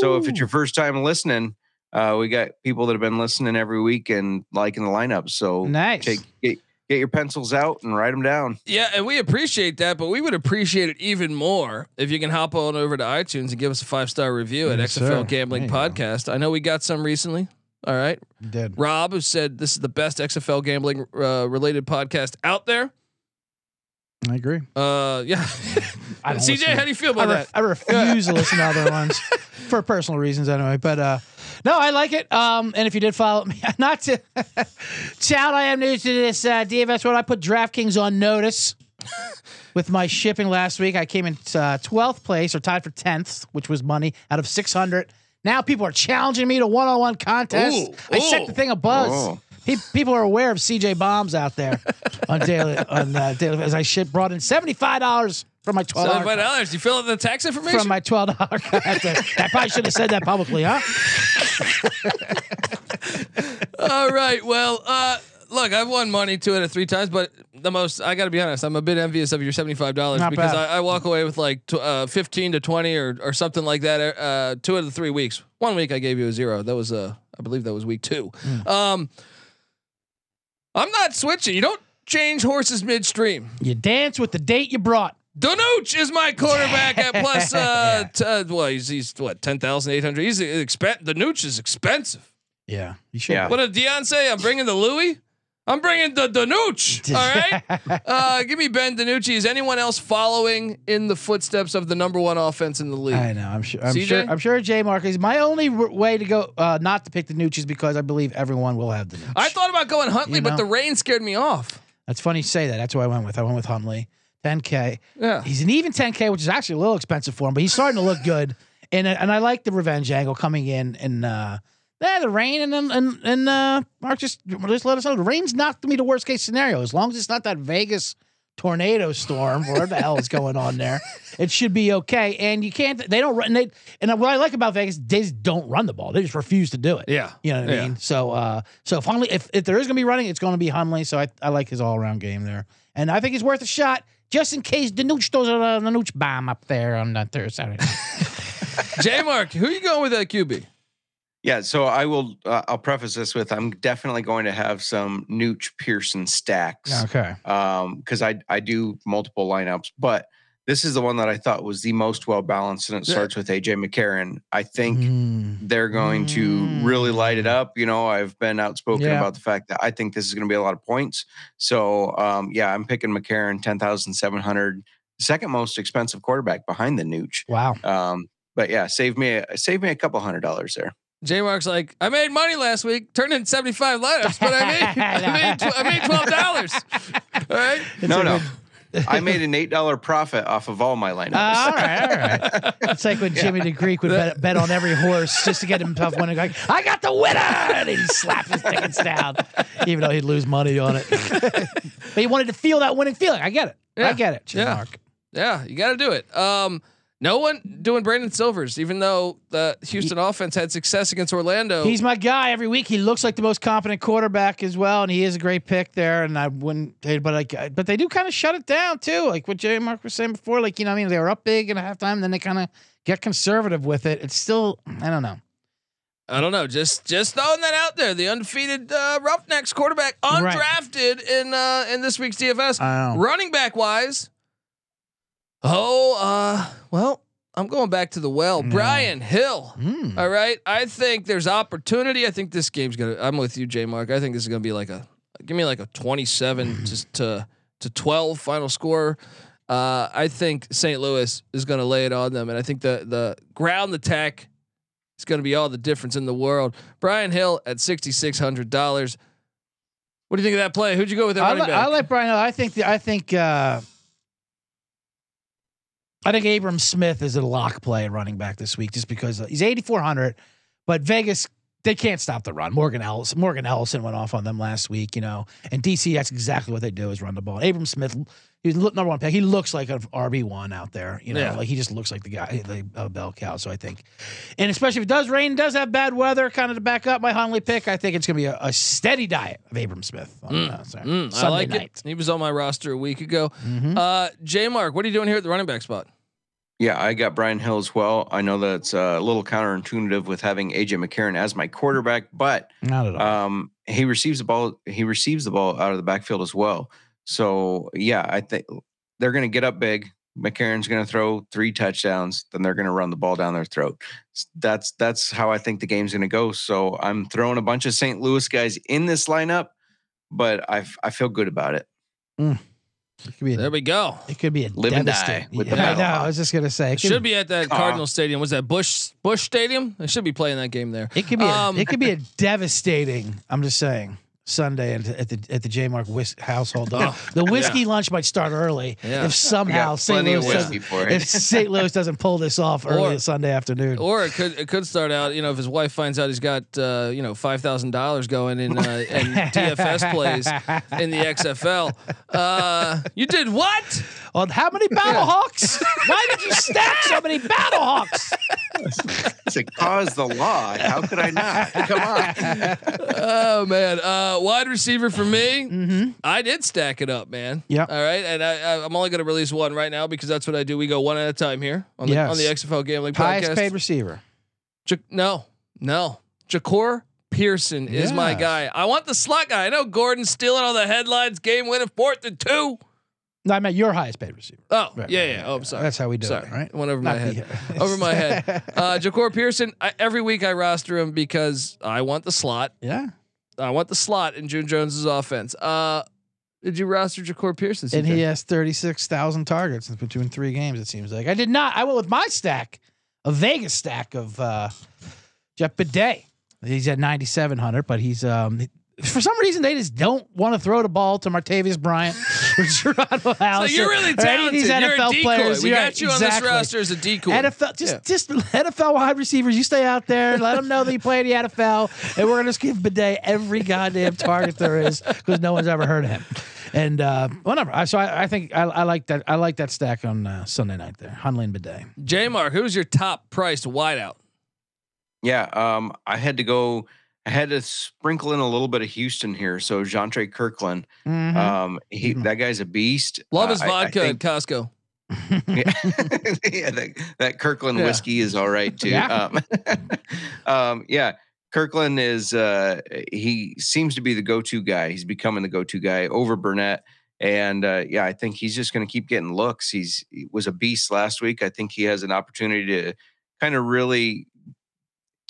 so if it's your first time listening uh we got people that have been listening every week and liking the lineup so nice. take get, get your pencils out and write them down Yeah, and we appreciate that, but we would appreciate it even more if you can hop on over to iTunes and give us a five star review at XFL sir. Gambling There you go. Podcast. I know we got some recently. All right, You did. Rob who said this is the best XFL gambling uh, related podcast out there. I agree. Uh, yeah. (laughs) I CJ, listen. how do you feel I, about ref- that? I refuse to listen to other ones (laughs) for personal reasons anyway. But uh, no, I like it. Um, and if you did follow me, (laughs) not to shout, I am new to this uh, DFS world. I put DraftKings on notice with my shipping last week. I came in uh, 12th place or tied for 10th, which was money out of 600. Now people are challenging me to one-on-one contests. Ooh, I set the thing a buzz. People are aware of CJ bombs out there on (laughs) daily on uh, daily as I ship brought in seventy five dollars from my twelve Seventy-five dollars. You fill out the tax information. from my twelve dollar. (laughs) I probably should have said that publicly, huh? (laughs) All right. Well, uh, look, I've won money two out of three times, but the most I got to be honest, I'm a bit envious of your seventy five dollars because I. I walk away with like tw- uh, fifteen to twenty or or something like that. Uh, two of the three weeks. One week I gave you a zero. That was uh, I believe that was week two. Hmm. Um, I'm not switching. You don't change horses midstream. You dance with the date you brought. Danuch is my quarterback at plus (laughs) uh, t- uh well he's he's what ten thousand eight hundred. He's expen- Danuch is expensive. Yeah, you should. Yeah. What did Dion say? I'm bringing the Louis. I'm bringing the Danuch. (laughs) All right. Uh, give me Ben DiNucci. Is anyone else following in the footsteps of the number one offense in the league? I know. I'm sure. I'm CJ? sure. I'm sure. J. Mark is my only r- way to go. Uh, not to pick the Nooch is because I believe everyone will have the. I thought about going Hundley, You but the rain scared me off. That's funny you say that. That's who I went with. I went with Hundley. 10k. Yeah. He's an even 10k, which is actually a little expensive for him, but he's starting to look good. And and I like the revenge angle coming in and uh yeah, the rain and then and and uh Mark just just let us know. The rain's not gonna be the worst case scenario. As long as it's not that Vegas tornado storm whatever the hell is going on there it should be okay. And you can't they don't run they and what I like about Vegas they just don't run the ball. They just refuse to do it. Yeah. you know what I mean? So uh so finally, if, if there is gonna be running it's gonna be Hundley so I, I like his all around game there. And I think he's worth a shot just in case Danuch throws a Danuch bomb up there on that Thursday (laughs) J Mark, who are you going with at QB? Yeah, so I will. Uh, I'll preface this with I'm definitely going to have some Nooch Pearson stacks. okay Um, because I I do multiple lineups, but this is the one that I thought was the most well balanced, and it starts with AJ McCarron. I think Mm. they're going to really light it up. You know, I've been outspoken Yeah. about the fact that I think this is going to be a lot of points. So, um, yeah, I'm picking McCarron, ten thousand seven hundred, second most expensive quarterback behind the Nooch. wow Um, but yeah, save me a- save me a couple hundred dollars there. J Mark's like, I made money last week, turned in 75 lineups, but I made (laughs) I made, tw- I made twelve dollars. (laughs) All right. no, no. I made an eight dollar profit off of all my lineups. Uh, all right, all right. (laughs) It's like when Jimmy the Greek would bet, bet on every horse just to get himself winning. Like, I got the winner, and he'd slap his tickets down, even though he'd lose money on it. but he wanted to feel that winning feeling. I get it. I get it. Jim Yeah. Mark. Yeah, you got to do it. Um, no one doing Brandon Silvers, even though the Houston offense had success against Orlando. He's my guy every week. He looks like the most competent quarterback as well, and he is a great pick there. And I wouldn't, but like, but they do kind of shut it down too, like what Jay Mark was saying before. Like you know, I mean, they were up big in a halftime, then they kind of get conservative with it. It's still, I don't know. I don't know, just just throwing that out there. The undefeated uh, Roughnecks quarterback, Right. undrafted in uh, in this week's DFS. Running back wise, oh, uh, well, I'm going back to the well. Brian Hill. Mm. All right, I think there's opportunity. I think this game's gonna. I'm with you, J Mark. I think this is gonna be like a. Give me like a 27 (laughs) just to to 12 final score. Uh, I think St. Louis is going to lay it on them, and I think the the ground attack is going to be all the difference in the world. Brian Hill at sixty six hundred dollars. What do you think of that play? Who'd you go with that I, li-? I like Brian. Hill. I think the, I think uh, I think Abram Smith is a lock play running back this week just because he's 8,400, but Vegas, they can't stop the run. Morgan Ellison, Morgan Ellison went off on them last week, you know, and DC, that's exactly what they do is run the ball. Abram Smith, he's number one pick. He looks like an RB1 out there, you know, Yeah. like he just looks like the guy, the uh, bell cow. So I think, and especially if it does rain, does have bad weather, kind of to back up my Hundley pick, I think it's going to be a, a steady diet of Abram Smith on uh, Saturday- Mm, I Sunday like night. it. He was on my roster a week ago. Mhm. Uh, J Mark, what are you doing here at the running back spot? Yeah, I got Brian Hill as well. I know that's uh, a little counterintuitive with having AJ McCarron as my quarterback, but Not at all. um, he receives the ball. He receives the ball out of the backfield as well. So yeah, I think they're going to get up big. McCarron's going to throw three touchdowns. Then they're going to run the ball down their throat. That's that's how I think the game's going to go. So I'm throwing a bunch of St. Louis guys in this lineup, but I I feel good about it. It could be a There we go. It could be a Live and die devastating. with the yeah, I know. I was just gonna say it It could, should be at that Aw. Cardinal Stadium. Was that Busch Busch Stadium? They should be playing that game there. It could be. Um, a, it could be a devastating. I'm just saying. Sunday at, at the at the J Mark whis- household. The, (laughs) the whiskey lunch might start early Yeah. if somehow St. plenty of Louis whiskey doesn't, for it. if St. (laughs) Louis doesn't pull this off early Or- Sunday afternoon. Or it could it could start out, you know, if his wife finds out he's got uh, you know five thousand dollars going in uh, in (laughs) DFS plays in the XFL. Uh, you did what? On how many battle hawks? Why did you stack so many battle hawks? It's a cause the law. How could I not? Come on. Oh man, uh, wide receiver for me. Mm-hmm. I did stack it up, man. Yeah. All right, and I, I, I'm only going to release one right now because that's what I do. We go one at a time here on the on the XFL gambling podcast. Highest podcast. paid receiver. Ja- no, no. Jahcour Pearson is my guy. I want the slot guy. I know Gordon's stealing all the headlines. Game winning fourth and two. No, I meant your highest paid receiver. Oh Right, yeah, right, yeah. Oh, I'm sorry. That's how we do sorry. it, right? Went over my head. over my head. (laughs) Uh, Jahcour Pearson. I, every week I roster him because I want the slot. Yeah. I want the slot in June Jones's offense. Uh, did you roster Jahcour Pearson? And he has 36,000 targets in between three games, it seems like. I did not. I went with my stack, a Vegas stack of uh, Jeff Badet. He's at 9,700, but he's, um, for some reason, they just don't want to throw the ball to Martavis Bryant (laughs) or Geronimo So Allison. you're really or any of talented. these You're a NFL decoy. players. We You're got right, you on exactly. this roster as a decoy. NFL, just Yeah. just NFL wide receivers. You stay out there, let them know that you play in the NFL, and we're gonna just give Badet every goddamn target there is because no one's ever heard of him. And uh, whatever. I- So I, I think I, I like that. I like that stack on uh, Sunday night there. Hundley and Badet. J Mark, who's your top priced wideout? Yeah, um, I had to go. I had to sprinkle in a little bit of Houston here. So Jontre Kirkland, Mhm. um, he Mhm. that guy's a beast. Love Uh, his I- I vodka think- at Costco. yeah, (laughs) (laughs) yeah that, that Kirkland Yeah. whiskey is all right too. Yeah. Um, (laughs) um, yeah, Kirkland is uh, he seems to be the go-to guy. He's becoming the go-to guy over Burnett. And uh, yeah, I think he's just going to keep getting looks. He's he was a beast last week. I think he has an opportunity to kind of really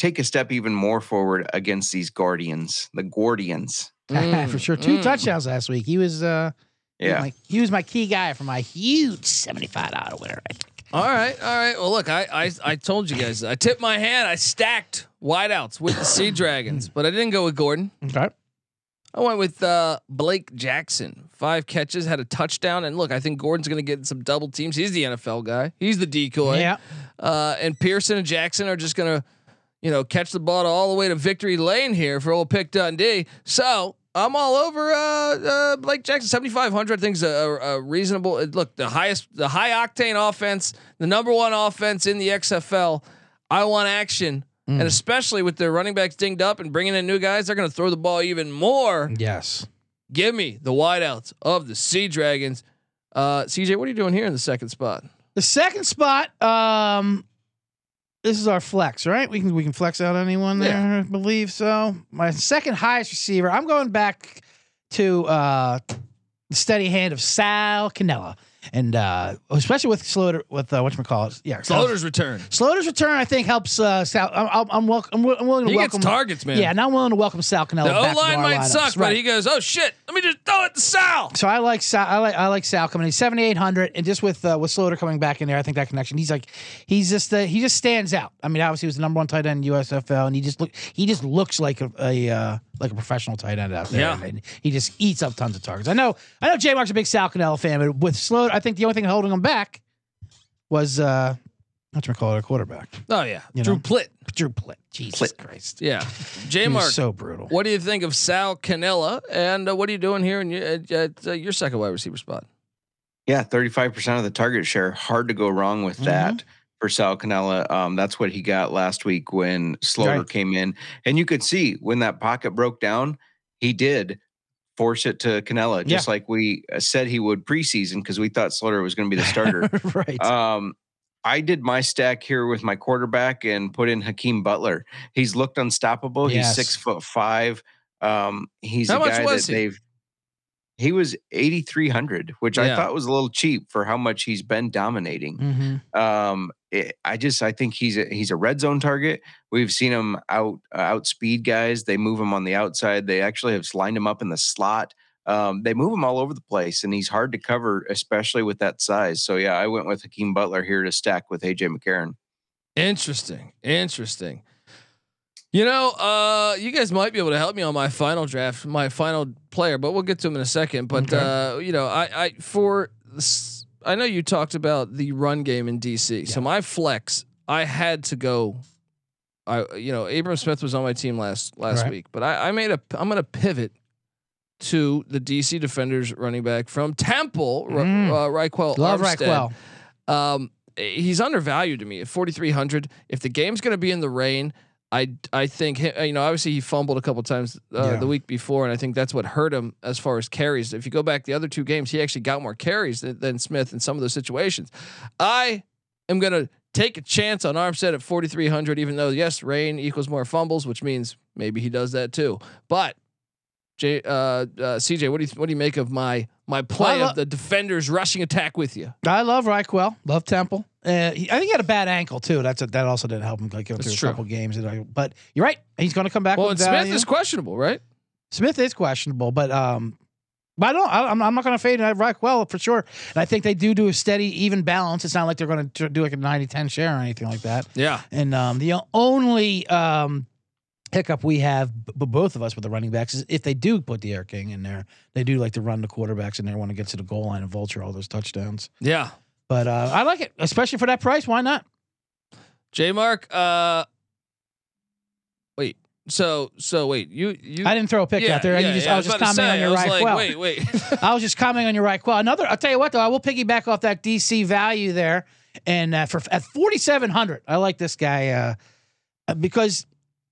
take a step even more forward against these Guardians, the Guardians. (laughs) For sure, two mm. touchdowns last week. He was. Uh, Yeah. my, he was my key guy for my huge seventy-five dollar winner. I think. All right, all right. Well, look, I, I I told you guys, I tipped my hand. I stacked wideouts with the Sea Dragons, but I didn't go with Gordon. Okay. I went with uh, Blake Jackson. Five catches, had a touchdown, and look, I think Gordon's going to get some double teams. He's the NFL guy. He's the decoy. Yeah. Uh, and Pearson and Jackson are just going to, you know, catch the ball all the way to victory lane here for old Pick Dundee. So I'm all over uh, uh, Blake Jackson. 7,500 I think is a, a, a reasonable. uh, Look, the highest, the high octane offense, the number one offense in the XFL. I want action. And especially with their running backs dinged up and bringing in new guys, they're going to throw the ball even more. Yes. Give me the wideouts of the Sea Dragons. Uh, CJ, what are you doing here in the second spot? The second spot, um, this is our flex, right? We can we can flex out anyone there, Yeah. I believe so. My second highest receiver, I'm going back to uh, the steady hand of Sal Cannella, and uh, especially with Sloter with uh, what you call it, yeah, Sloter's return. Sloter's return, I think helps uh, Sal. I'm I'm, I'm, wel- I'm, I'm willing to He gets welcome targets, man. Yeah, and I'm willing to welcome Sal Cannella. The O line might lineups. suck, but he goes, "Oh shit, let me just throw it to Sal." So I like Sal. I like I like Sal coming. Eight hundred, and just with uh, with Sloter coming back in there, I think that connection. He's like, he's just uh, he just stands out. I mean, obviously he was the number one tight end in USFL, and he just look he just looks like a, a uh, like a professional tight end out there. Yeah. and he just eats up tons of targets. I know I know J Mark's a big Sal Cannella fan, but with Sloter, I think the only thing holding him back was uh, what you call it, a quarterback. Oh yeah, You Drew know? Plitt. Drew Plitt. Jesus Christ. Yeah, He J Mark. so brutal. what do you think of Sal Cannella? And uh, what are you doing here in your, at, at uh, your second wide receiver spot? Yeah, 35% of the target share. Hard to go wrong with that for Sal Cannella. Um, that's what he got last week when Sloter Right. came in. And you could see when that pocket broke down, he did force it to Cannella, just like we uh, said he would preseason because we thought Sloter was going to be the starter. (laughs) right. Um, I did my stack here with my quarterback and put in Hakeem Butler. He's looked unstoppable. Yes. He's six foot five. Um, he's How a much guy was that he? they've. He was eighty three hundred, which Yeah. I thought was a little cheap for how much he's been dominating. hmm Um, it, I just I think he's a he's a red zone target. We've seen him out uh, outspeed guys. They move him on the outside. They actually have lined him up in the slot. Um, they move him all over the place, and he's hard to cover, especially with that size. So yeah, I went with Hakeem Butler here to stack with AJ McCarron. Interesting. Interesting. You know, uh, you guys might be able to help me on my final draft, my final player, but we'll get to him in a second. But uh, you know, I, I for this, I know you talked about the run game in DC. So my flex, I had to go. I you know, Abram Smith was on my team last last Right. week, but I, I made a I'm gonna pivot to the DC defenders running back from Temple, Mm. uh, Ryquell Love Armstead. Ryquell. Um, he's undervalued to me at 4,300. If the game's going to be in the rain, I I think you know obviously he fumbled a couple times uh, Yeah. the week before, and I think that's what hurt him as far as carries. If you go back the other two games, he actually got more carries than, than Smith in some of those situations. I am going to take a chance on Armstead at 4,300, even though yes, rain equals more fumbles, which means maybe he does that too. But J, uh, uh, CJ, what do you what do you make of my my play lo- of the defenders rushing attack with you? I love Ryquell. Love Temple. Uh, he, I think he had a bad ankle too. That's a, that also didn't help him like go through true. a couple games. But you're right. He's going to come back. Well, and Smith is questionable, right? Smith is questionable, but um, but I don't. I, I'm, I'm not going to fade Ryquell for sure. And I think they do do a steady, even balance. It's not like they're going to do like a 90-10 share or anything like that. Yeah. And um, the only um, hiccup we have, b- b- both of us with the running backs, is if they do put the Air King in there, they do like to run the quarterbacks in there when it gets to the goal line and vulture all those touchdowns. Yeah. But uh, I like it, especially for that price. Why not? J Mark, uh wait. So so wait, you you I didn't throw a pick yeah, out there. Yeah, you just, yeah, I was just about to commenting say, on your I was right like, well. Wait, wait. (laughs) I was just commenting on your right qual. Another, I'll tell you what though, I will piggyback off that DC value there, and uh, for at forty seven hundred, I like this guy uh, because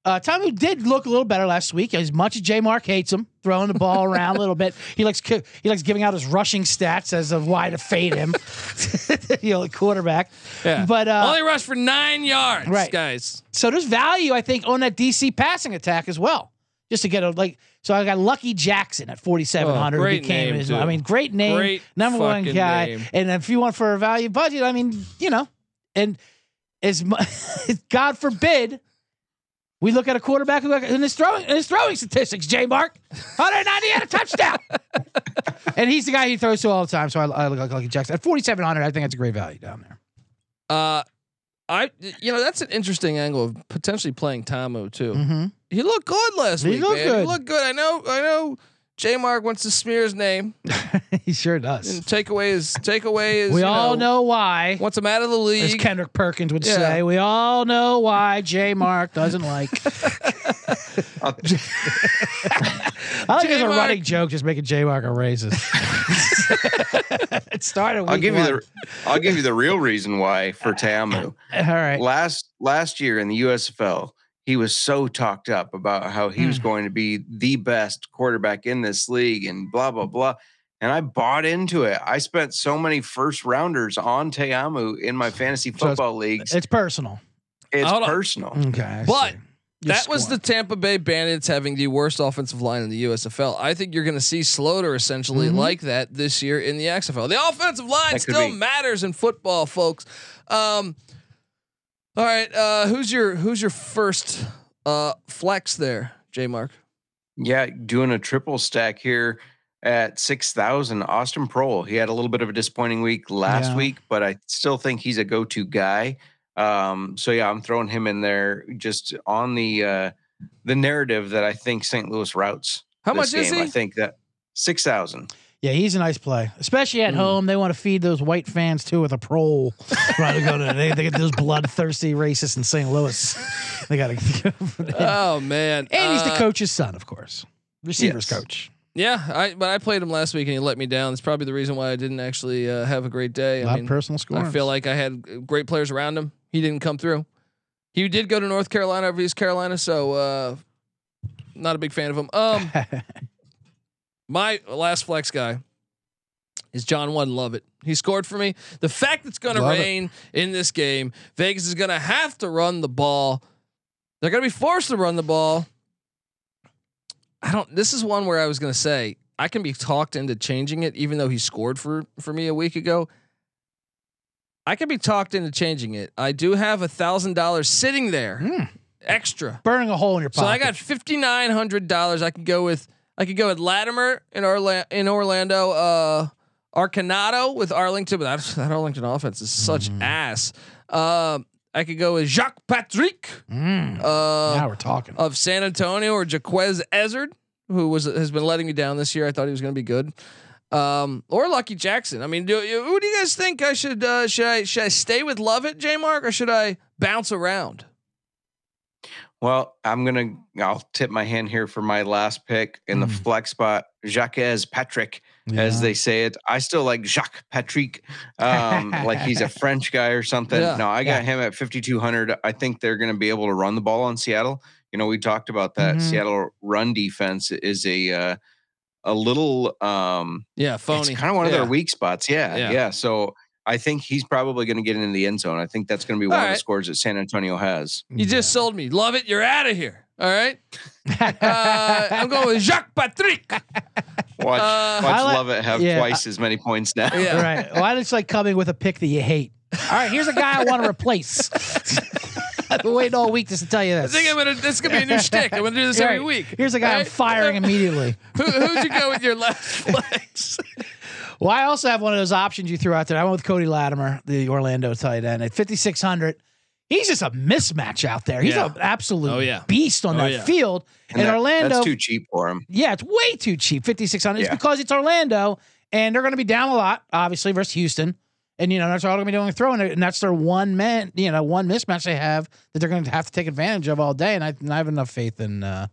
uh, Tommy did look a little better last week. As much as J Mark hates him throwing the ball (laughs) around a little bit, he likes he likes giving out his rushing stats as of why to fade him, (laughs) you know, quarterback. yeah. But uh, only rushed for nine yards, Right. guys. so there's value, I think, on that DC passing attack as well. Just to get a like, so I got Lucky Jackson at 4,700. Oh, great became name, his, too. I mean, great name, Great number one guy. name. And if you want for a value budget, I mean, you know, and as mu- (laughs) God forbid, we look at a quarterback who in his throwing in his throwing statistics, J Mark, 190 and a touchdown, (laughs) and he's the guy he throws to all the time. So I, I look like Lucky Jackson at 4,700. I think that's a great value down there. Uh I you know, that's an interesting angle of potentially playing Ta'amu too. Mm-hmm. He looked good last He week. looked man. good. He looked good. I know I know J Mark wants to smear his name (laughs) he sure does. and take away his take away his We you all know why. wants him out of the As league. Kendrick Perkins would Yeah. say, we all know why J Mark doesn't like. I'll- (laughs) I like as a J-Mark. running joke, just making J Mark a racist. (laughs) it started. I'll week give you the I'll give you the real reason why for Ta'amu. All right. last last year in the USFL, he was so talked up about how he Hmm. was going to be the best quarterback in this league and blah blah blah. And I bought into it. I spent so many first rounders on Ta'amu in my fantasy it's- football leagues. It's personal. It's Hold on. personal. Okay. I But see. You're that was the. Tampa Bay Bandits having the worst offensive line in the USFL. I think you're going to see Sloter essentially Mhm. like that this year in the XFL. The offensive line still be. matters in football, folks. Um, all right, uh, who's your who's your first uh, flex there, J Mark? Yeah, doing a triple stack here at six thousand. Austin Proehl. He had a little bit of a disappointing week last Yeah. week, but I still think he's a go-to guy. Um, so yeah, I'm throwing him in there just on the uh, the narrative that I think St. Louis routes. How this much is game. he? I think that six thousand. Yeah, he's a nice play, especially at home. They want to feed those white fans too with a prole. (laughs) right to go to they, they get those bloodthirsty racists in St. Louis. (laughs) They got (laughs) to. Oh man. and he's the Uh, coach's son, of course, receivers Yes. coach. Yeah, I but I played him last week and he let me down. That's probably the reason why I didn't actually uh, have a great day. A I lot mean, of personal scores. I feel like I had great players around him. He didn't come through. He did go to North Carolina over East Carolina, so uh, not a big fan of him. Um, my last flex guy is John One Love it. He scored for me. The fact that it's going to Love it. rain in this game, Vegas is going to have to run the ball. They're going to be forced to run the ball. I don't. This is one where I was going to say I can be talked into changing it, even though he scored for for me a week ago. I can be talked into changing it. I do have a thousand dollars sitting there, Hmm. extra. burning a hole in your pocket. So I got fifty nine hundred dollars. I can go with I could go with Latimer in Orla- in Orlando, uh Arcanato with Arlington, but that, that Arlington offense is such Mm-hmm. ass. Um I could go with Jacques Patrick Mm, uh, now we're talking. of San Antonio or Jaquez Ezard, who was has been letting me down this year. I thought he was going to be good. Um, or Lucky Jackson. I mean, do, who do you guys think I should uh, should I should I stay with Love Lovett, J Mark, or should I bounce around? Well, I'm gonna I'll tip my hand here for my last pick in the Mm. flex spot, Jacques Patrick, as they say it. I still like Jacques Patrick, um, like he's a (laughs) French guy or something. Yeah, no, I got him at 5200. I think they're gonna be able to run the ball on Seattle. You know, we talked about that. Mhm. Seattle run defense is a uh, a little um Yeah, phony. it's kind of one of Yeah. their weak spots. Yeah, Yeah. yeah. So I think he's probably going to get into the end zone. I think that's going to be one of the scores that San Antonio has. You just sold me. Love it. You're out of here. All right. (laughs) Uh, I'm going with Jacques Patrick. Watch, Uh, watch I like- Lovett have yeah, twice as many points now. Yeah. right. Well, I just like coming with a pick that you hate. All right, here's a guy I want to replace. (laughs) I've been waiting all week just to tell you this. I think I'm gonna. This is gonna be a new shtick. I'm gonna do this every week. Here's a guy I'm firing immediately. Who, who'd you go with your last (laughs) flex? Well, I also have one of those options you threw out there. I went with Cody Latimer, the Orlando tight end, at 5,600. He's just a mismatch out there. He's Yeah. an absolute Oh, yeah. beast on Oh, that yeah. field. And, that- Orlando, That's too cheap for him. yeah, it's way too cheap. 5,600. It's because it's Orlando, and they're going to be down a lot, obviously, versus Houston. And, you know, that's all they're going to be doing throwing it. And that's their one man, you know, one mismatch they have that they're going to have to take advantage of all day. And I, and I have enough faith in, uh,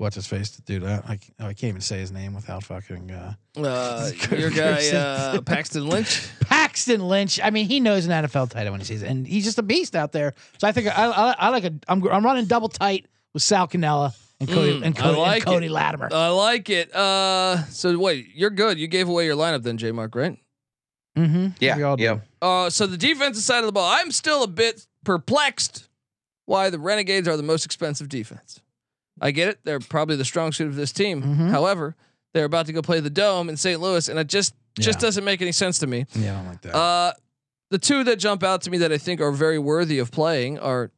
what's his face to do that. I, c- I can't even say his name without fucking, uh, Uh, (laughs) your guy uh, (laughs) Paxton Lynch. Paxton Lynch. I mean, he knows an NFL tight end when he sees it, and he's just a beast out there. So I think I, I, I like a. I'm, I'm running double tight with Sal Cannella and Cody Mm, and I Cody, like and Cody it. Latimer. I like it. Uh, so wait, you're good. You gave away your lineup then, J Mark, right? mm-hmm. Yeah, we all do. yeah. Uh, so the defensive side of the ball, I'm still a bit perplexed why the Renegades are the most expensive defense. I get it; they're probably the strong suit of this team. Mhm. However, they're about to go play the Dome in St. Louis, and it just just Yeah. doesn't make any sense to me. Yeah, I don't like that. Uh, the two that jump out to me that I think are very worthy of playing are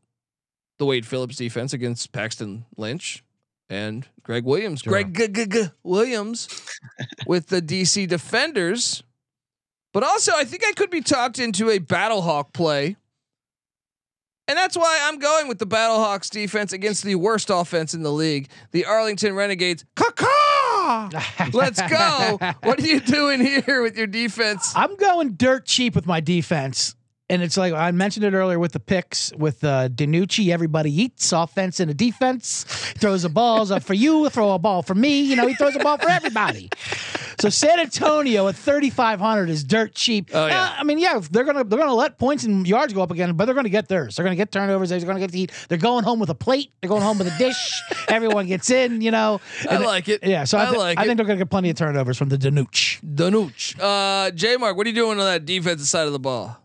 the Wade Phillips defense against Paxton Lynch and Gregg Williams. Sure. Gregg G- G- G- Williams (laughs) with the DC Defenders. But also, I think I could be talked into a Battlehawk play. And that's why I'm going with the Battlehawks defense against the worst offense in the league, the Arlington Renegades. Caw (laughs) Let's go. What are you doing here with your defense? I'm going dirt cheap with my defense. And it's like I mentioned it earlier with the picks with uh, DiNucci. Everybody eats offense and a defense. Throws the balls up for you. Throw a ball for me. You know he throws a ball for everybody. So San Antonio at 3,500 is dirt cheap. Oh, yeah. Uh, I mean, yeah, they're gonna they're gonna let points and yards go up again, but they're gonna get theirs. They're gonna get turnovers. They're gonna get to eat. They're going home with a plate. They're going home with a dish. (laughs) Everyone gets in. You know. I like it. Yeah. So I, I like I it. think they're gonna get plenty of turnovers from the DiNucci. Danuch. Uh, J Mark, what are you doing on that defensive side of the ball?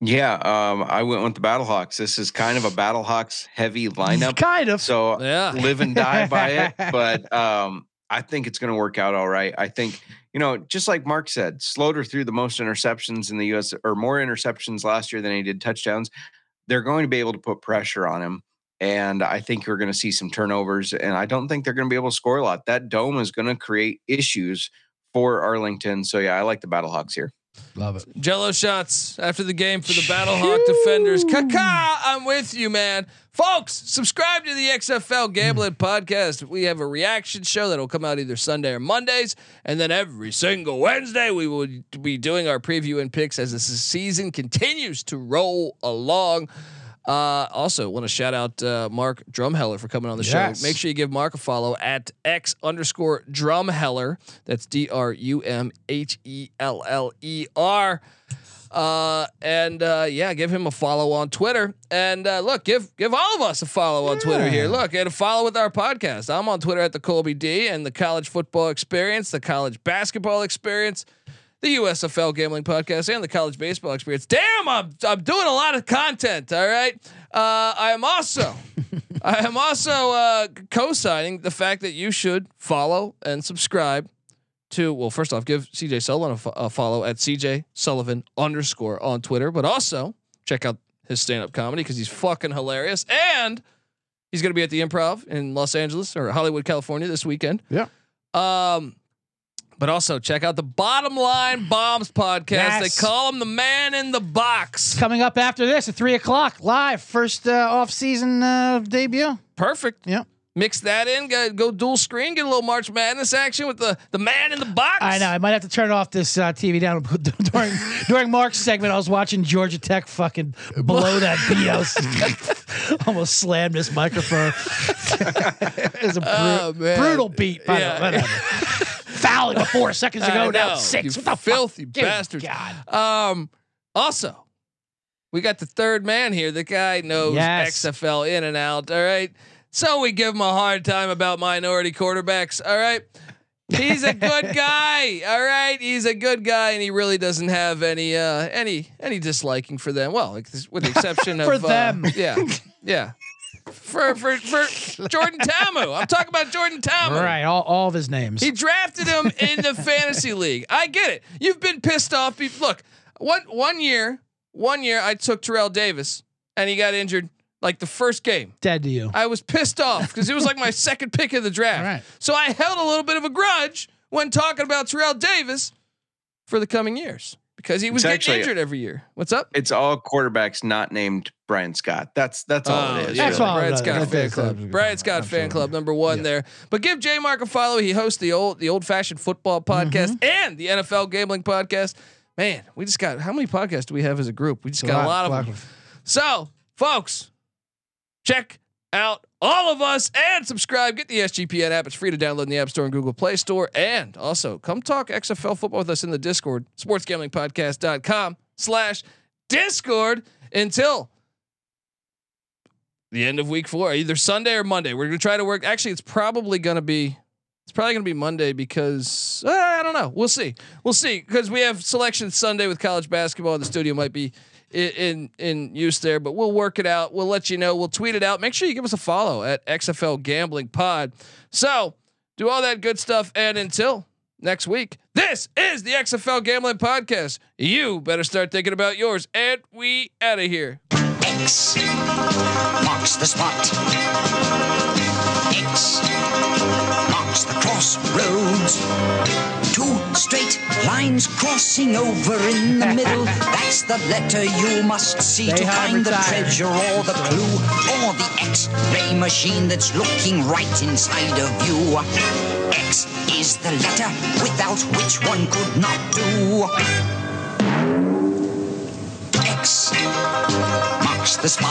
Yeah, um, I went with the Battlehawks. This is kind of a Battlehawks heavy lineup. Kind of. So Yeah. live and die by it. (laughs) But um, I think it's going to work out all right. I think, you know, just like Mark said, Sloter threw the most interceptions in the U.S. or more interceptions last year than he did touchdowns. They're going to be able to put pressure on him. And I think you're going to see some turnovers. And I don't think they're going to be able to score a lot. That dome is going to create issues for Arlington. So, yeah, I like the Battlehawks here. Love it. Jello shots after the game for the Battlehawk defenders. Kaka, I'm with you, man. Folks, subscribe to the XFL Gambling Podcast. We have a reaction show that'll come out either Sunday or Mondays. And then every single Wednesday, we will be doing our preview and picks as the season continues to roll along. Uh, also, want to shout out uh, Mark Drumheller for coming on the Yes. show. Make sure you give Mark a follow at X underscore Drumheller. That's D R U M H E L L E R. Uh, and uh, yeah, give him a follow on Twitter. And uh, look, give give all of us a follow on Twitter here. Look, and a follow with our podcast. I'm on Twitter at the Colby D and the College Football Experience, the College Basketball Experience, the USFL Gambling Podcast, and the College Baseball Experience. Damn, I'm I'm doing a lot of content. All right. Uh, I am also. (laughs) I am also uh, co-signing the fact that you should follow and subscribe to well first off give cj sullivan a, a follow at cj sullivan underscore on twitter but also check out his stand-up comedy because he's fucking hilarious and he's going to be at the improv in los angeles or hollywood california this weekend Yeah. um but also check out the bottom line bombs podcast Yes. they call him the man in the box Coming up after this at three o'clock live, first uh, off-season uh, debut. perfect Yep. mix that in go, go dual screen get a little march madness action with the the man in the box I know. I might have to turn off this uh, TV down (laughs) during during Mark's segment. I was watching Georgia Tech fucking blow (laughs) that BOS. (laughs) Almost slammed this microphone. it was a bru- Oh, brutal beat. By Yeah. the. Whatever. Fouling four seconds (laughs) ago. Now it's six. you What the filthy Good bastards. God. Um, also, we got the third man here. The guy knows Yes. XFL in and out. All right. So we give him a hard time about minority quarterbacks. All right. He's a good (laughs) guy. All right. He's a good guy, and he really doesn't have any uh any any disliking for them. Well, like this- with the exception (laughs) For of uh, them. yeah, yeah. For for for Jordan Ta'amu. I'm talking about Jordan Ta'amu. Right. All, all of his names. He drafted him in the fantasy league. I get it. You've been pissed off. Look, one one year, one year I took Terrell Davis and he got injured like the first game. Dead to you. I was pissed off because it was like my (laughs) second pick of the draft. Right. So I held a little bit of a grudge when talking about Terrell Davis for the coming years because he was It's getting actually- injured every year. What's up? It's all quarterbacks not named Brian Scott. That's that's all Oh, it is. That's really. all. Brian that- Scott that- fan club. Brian Scott fan absolutely. club number one Yeah. there. But give J Mark a follow. He hosts the old the old fashioned football podcast Mm-hmm. and the NFL gambling podcast. Man, we just got how many podcasts do we have as a group? We just got a lot of them. So, folks, check out all of us and subscribe. Get the SGPN app. It's free to download in the App Store and Google Play Store. And also come talk XFL football with us in the Discord, sportsgamblingpodcast.com slash Discord until the end of week four, either Sunday or Monday. We're gonna try to work. Actually, it's probably gonna be it's probably gonna be Monday because uh, I don't know. We'll see. We'll see because we have selection Sunday with college basketball. The studio might be in, in use there, but we'll work it out. We'll let you know. We'll tweet it out. Make sure you give us a follow at XFL Gambling Pod. So do all that good stuff. And until next week, this is the XFL Gambling Podcast. You better start thinking about yours. And we out of here. X marks the spot. X marks the crossroads. Two straight lines crossing over in the middle. (laughs) That's the letter you must see They to find the treasure or the clue or the X-ray machine that's looking right inside of you. X is the letter without which one could not do. X marks the spot.